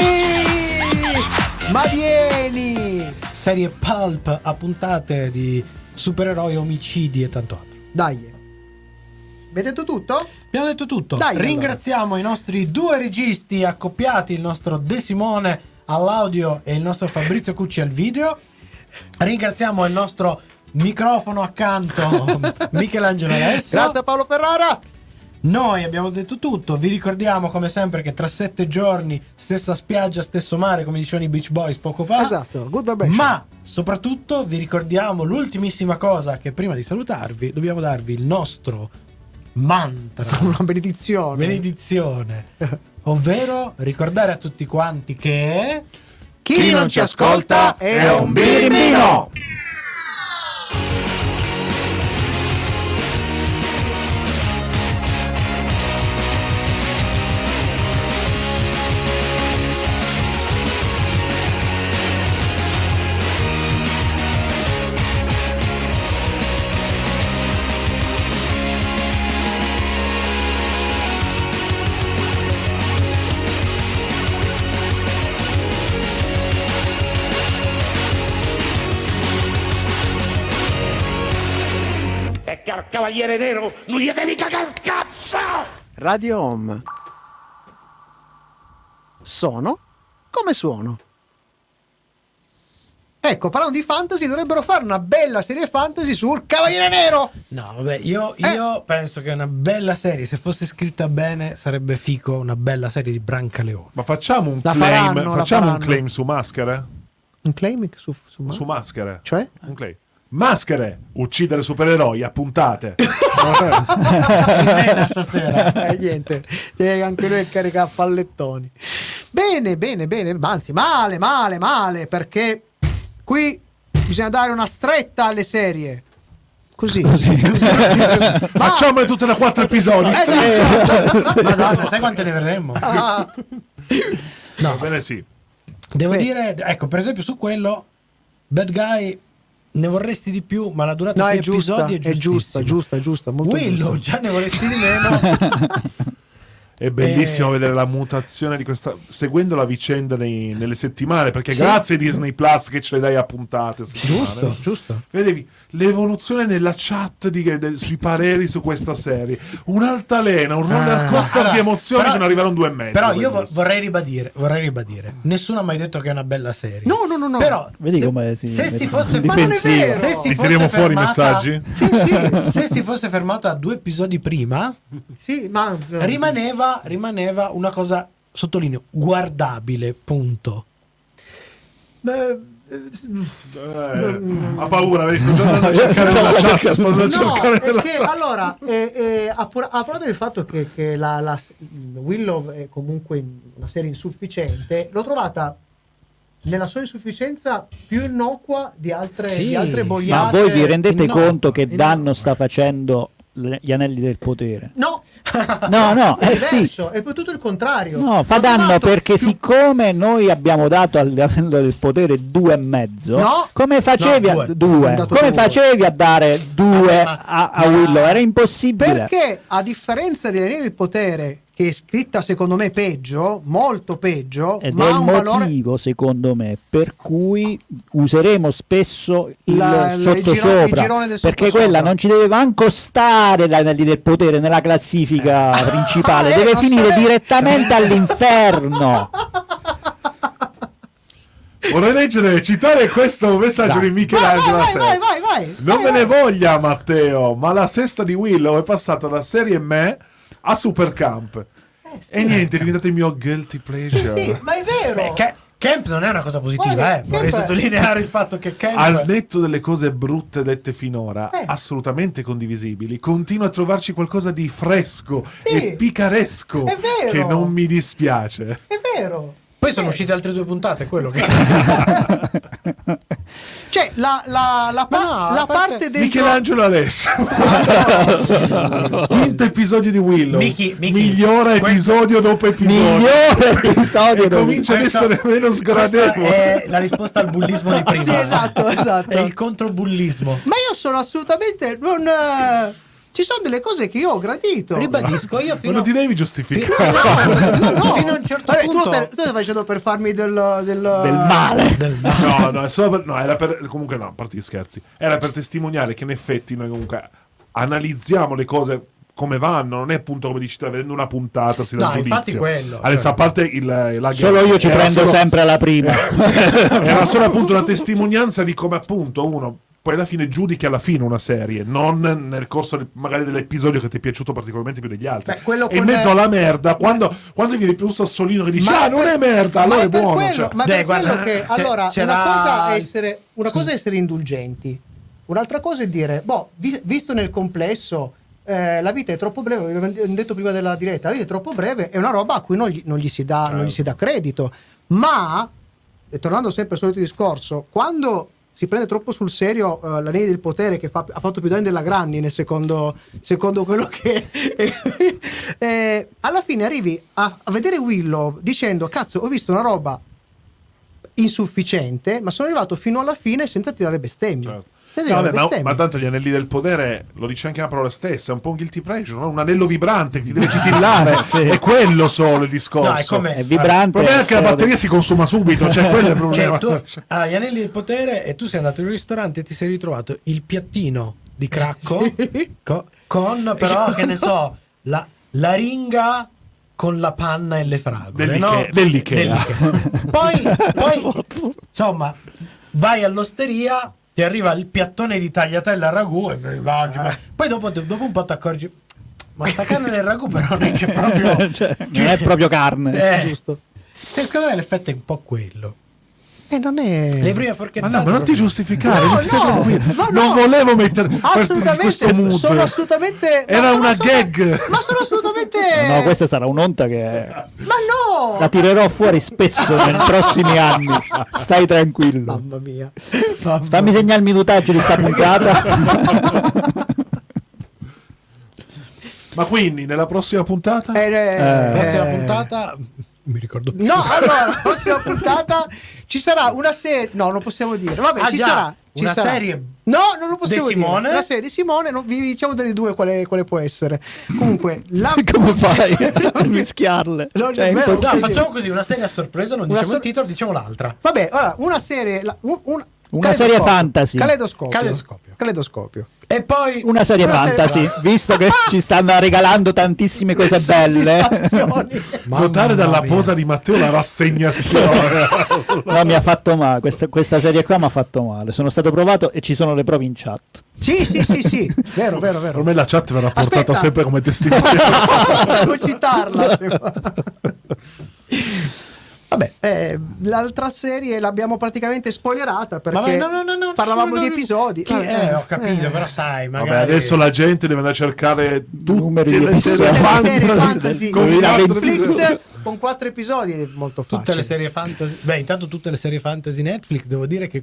Ma vieni! serie pulp a puntate di supereroi, omicidi e tanto altro. Dai. Avete detto tutto? Abbiamo detto tutto. Dai, Ringraziamo i nostri due registi accoppiati, il nostro De Simone all'audio e il nostro Fabrizio Cucci al video. Ringraziamo il nostro microfono accanto, Michelangelo Alessio. Grazie a Paolo Ferrara. Noi abbiamo detto tutto. Vi ricordiamo come sempre che tra sette giorni, stessa spiaggia, stesso mare, come dicevano i Beach Boys poco fa. Esatto, good vibration. Ma soprattutto vi ricordiamo l'ultimissima cosa che prima di salutarvi dobbiamo darvi il nostro mantra, una benedizione. benedizione, ovvero ricordare a tutti quanti che Chi, non ci ascolta è un birimbino. Cavaliere nero non gli devi cagar cazzo! Radio Home. Sono come suono. Ecco, parlando di fantasy, dovrebbero fare una bella serie fantasy sul Cavaliere Nero. No, vabbè, io, Eh. io penso che una bella serie, se fosse scritta bene, sarebbe fico una bella serie di Brancaleone. Ma facciamo un La claim, faranno, facciamo un claim su maschere? Un claim su, su, Su maschere. Cioè? Un claim. Maschere, uccidere supereroi a puntate. Bene stasera. Eh, niente, Eh, anche lui è carica a pallettoni. Bene, bene, bene, anzi, male, male, male, perché qui bisogna dare una stretta alle serie. Così. Ma- Facciamole tutte da quattro episodi. Eh, sì. Madonna, sai quante ne vedremo? Ah, Va bene, sì. Devo Beh. dire, ecco, per esempio su quello, Bad Guy ne vorresti di più, ma la durata no, giusta, episodi è è giusta, giusta, giusta, molto Willow giusta. già ne vorresti di meno. È bellissimo Eh. vedere la mutazione di questa. seguendo la vicenda nei- nelle settimane. Perché Sì. grazie Disney Plus che ce le dai a puntate. settimane. Giusto, giusto. Vedevi l'evoluzione nella chat di- de- sui pareri su questa serie. Un'altalena, un roller Ah. coaster Allora, di emozioni però- fino ad arrivare a un due e mezzo. Però io vo- vorrei ribadire, vorrei ribadire. Nessuno ha mai detto che è una bella serie. No, no, no, no. Però Vedi se, come si se si fosse Ma non è difensivo. vero. se si fosse tiriamo fuori i fermata- messaggi? Sì, sì, Se si fosse fermata a due episodi prima, sì, ma rimaneva, rimaneva una cosa, sottolineo, guardabile, punto. Beh, Eh, ha paura, vedi? Sto andando a cercare nella chat. Sto andando a No, cercare è nella che chat. allora, eh, eh, a, pur- a proposito del fatto che, che la, la- Willow è comunque una serie insufficiente, l'ho trovata nella sua insufficienza più innocua di altre, Sì, di altre sì. Ma boiate. voi vi rendete innocua, conto che innocua. danno sta facendo gli anelli del potere? No, No, no, È eh sì. è tutto il contrario. No, fa danno perché più- siccome noi abbiamo dato all'anello del potere due e mezzo, No. come facevi No, a due. due? Ho dato Come due. facevi a dare due ma- a, a Willow? Era impossibile. Perché a differenza di del Potere, che è scritta secondo me peggio, molto peggio, Ed ma è ha il un valore motivo, secondo me, per cui useremo spesso il La- sottosopra. perché quella non ci deve manco stare l'anelli del potere nella classifica principale, Eh, deve finire sarebbe- direttamente all'inferno. Vorrei leggere e citare questo messaggio Dai. di Michelangelo. vai, vai, vai, vai, vai. Non Vai, me ne vai. voglia Matteo, ma la sesta di Willow è passata da serie me a Supercamp. E niente, è diventato il mio guilty pleasure. Eh, Sì, ma è vero. Beh, ca- Camp non è una cosa positiva, Guarda, eh. Vorrei sottolineare il fatto che Camp Al netto delle cose brutte dette finora, Eh. assolutamente condivisibili, continua a trovarci qualcosa di fresco Sì. e picaresco È vero. che non mi dispiace. È vero. Poi sono uscite altre due puntate, quello che Cioè, la, la, la, pa- no, la parte- parte del Michelangelo Alessio. Quinto episodio di Willow. Michi- Michi, Migliore questo- episodio dopo episodio. Migliore episodio E dove- comincia ad essere meno sgradevole. è la risposta al bullismo di prima. Sì, esatto, esatto. È il controbullismo. Ma io sono assolutamente non eh, ci sono delle cose che io ho gradito. Ribadisco, io fino non ti devi giustificare. no, no, fino a un certo Vabbè, tu, lo punto stai, tu lo stai facendo per farmi del, del, del male. del male. No, no, è solo per, no, era per. Comunque, no, a parte gli scherzi. Era per testimoniare che in effetti noi comunque analizziamo le cose come vanno. Non è appunto come dici te, vedendo una puntata. Si dà No, un infatti giudizio. quello, Adesso, cioè. a parte il, la Solo io ci prendo solo- sempre la prima. Era solo appunto una testimonianza di come appunto uno poi alla fine giudichi alla fine una serie, non nel corso del- magari dell'episodio che ti è piaciuto particolarmente più degli altri. Beh, e in mezzo alla merda, quando, quando viene più un sassolino che dice Ma ah è non per- è merda, ma allora è, per buono. quello- cioè. ma Dai, per guarda, quello che c'è- allora c'era- una cosa è essere una cosa è essere indulgenti un'altra cosa è dire boh vi- visto nel complesso eh, la vita è troppo breve, l'abbiamo detto prima della diretta, la vita è troppo breve, è una roba a cui non gli, non gli si, dà, non gli si dà credito. Ma, e tornando sempre al solito discorso, quando si prende troppo sul serio eh, l'anello del potere che fa- ha fatto più danni della Grandine secondo, secondo quello che eh, alla fine arrivi a, a vedere Willow dicendo cazzo ho visto una roba insufficiente ma sono arrivato fino alla fine senza tirare bestemmie Certo. No, vabbè, ma, ma tanto gli anelli del potere lo dice anche la parola stessa, è un po' un guilty pleasure, no? un anello vibrante che ti deve citillare, è quello solo il discorso. No, è È vibrante. Il problema è che la batteria si consuma subito, cioè quello è il problema. Cioè, tu hai gli anelli del potere e tu sei andato in un ristorante e ti sei ritrovato il piattino di cracco co- con però che ne so la, la ringa con la panna e le fragole Dell'Ikea- no? dell'Ikea. poi, poi insomma vai all'osteria ti arriva il piattone di tagliatella al ragù e poi mangi, ma- poi dopo, dopo un po' ti accorgi ma sta carne del ragù però non è che proprio Cioè, non è proprio carne. eh, giusto? E secondo me l'effetto è un po' quello e non è le prime Ma forchettate no, ma non ti giustificare, No, no, no, non no. volevo mettere in assolutamente sono assolutamente Era sono una assolut- gag. ma sono assolutamente No, questa sarà un'onta che ma no! la tirerò fuori spesso nei prossimi anni. Stai tranquillo. mamma mia. Fammi segnare il minutaggio di sta puntata. Ma quindi nella prossima puntata? Eh, eh, prossima eh, puntata mi ricordo più No, allora, la prossima puntata ci sarà una serie. No, non possiamo dire. Vabbè, Ah, ci già, sarà. ci una sarà. serie No, non lo possiamo di dire. Simone? Una serie di Simone, non- vi diciamo delle due quale, quale può essere. Comunque, la... Come fai a mischiarle? No, Cioè, No, facciamo così, una serie a sorpresa, non Una diciamo sor- il titolo, diciamo l'altra. Vabbè, allora, una serie. la- un- un- Una serie fantasy. Caleidoscopio. Caleidoscopio. Caleidoscopio. E poi Una serie Una serie fantasy, visto che ci stanno regalando tantissime cose belle. Notare dalla mia. posa di Matteo la rassegnazione. No, mi ha fatto male. Questa, questa serie qua mi ha fatto male. Sono stato provato e ci sono le prove in chat. sì, sì, sì, sì. Vero, vero, vero. Per me la chat verrà portata Aspetta. sempre come testimonianza. Devo citarla. Vabbè, eh, l'altra serie l'abbiamo praticamente spoilerata perché Vabbè, no, no, no, no, parlavamo no, di episodi. Chi- Ah, eh, ho capito, eh. però sai, Vabbè, magari adesso la gente deve andare a cercare tutte Numeri di le le serie fantasy con Netflix episodi. con quattro episodi è molto facile. tutte le serie fantasy. Beh, intanto tutte le serie fantasy Netflix, devo dire che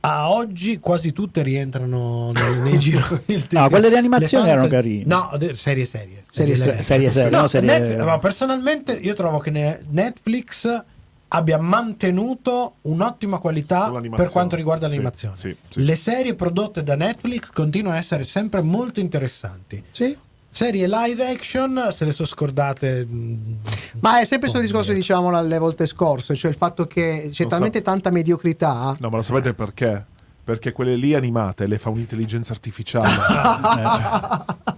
a oggi quasi tutte rientrano nei, nei gironi. del tesino. quelle di animazione Le erano carine. No, de- serie serie. Serie serie, serie serie, No, no, serie- Netflix- ma personalmente io trovo che ne- Netflix abbia mantenuto un'ottima qualità per quanto riguarda Sì, l'animazione. sì, sì. Le serie prodotte da Netflix continuano a essere sempre molto interessanti. Sì. Serie live action se le sono scordate. mh, Ma è sempre questo discorso, mio. diciamo, alle volte scorse, cioè il fatto che c'è Lo talmente so. tanta mediocrità. No, ma lo sapete perché? Perché quelle lì animate le fa un'intelligenza artificiale.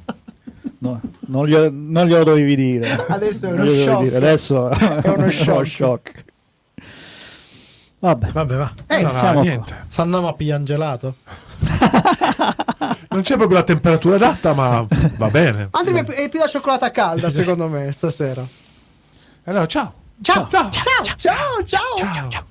No, non, glielo, non glielo dovevi dire. Adesso è Non uno shock. dire, Adesso È uno shock. shock. Vabbè, Vabbè, va. Eh, Allora, siamo niente. Se andiamo a pigliare un gelato? Non c'è proprio la temperatura adatta, ma va bene. Andri è più- è più la cioccolata calda, secondo me, stasera. Allora, ciao. Ciao, ciao, ciao, ciao, ciao. Ciao.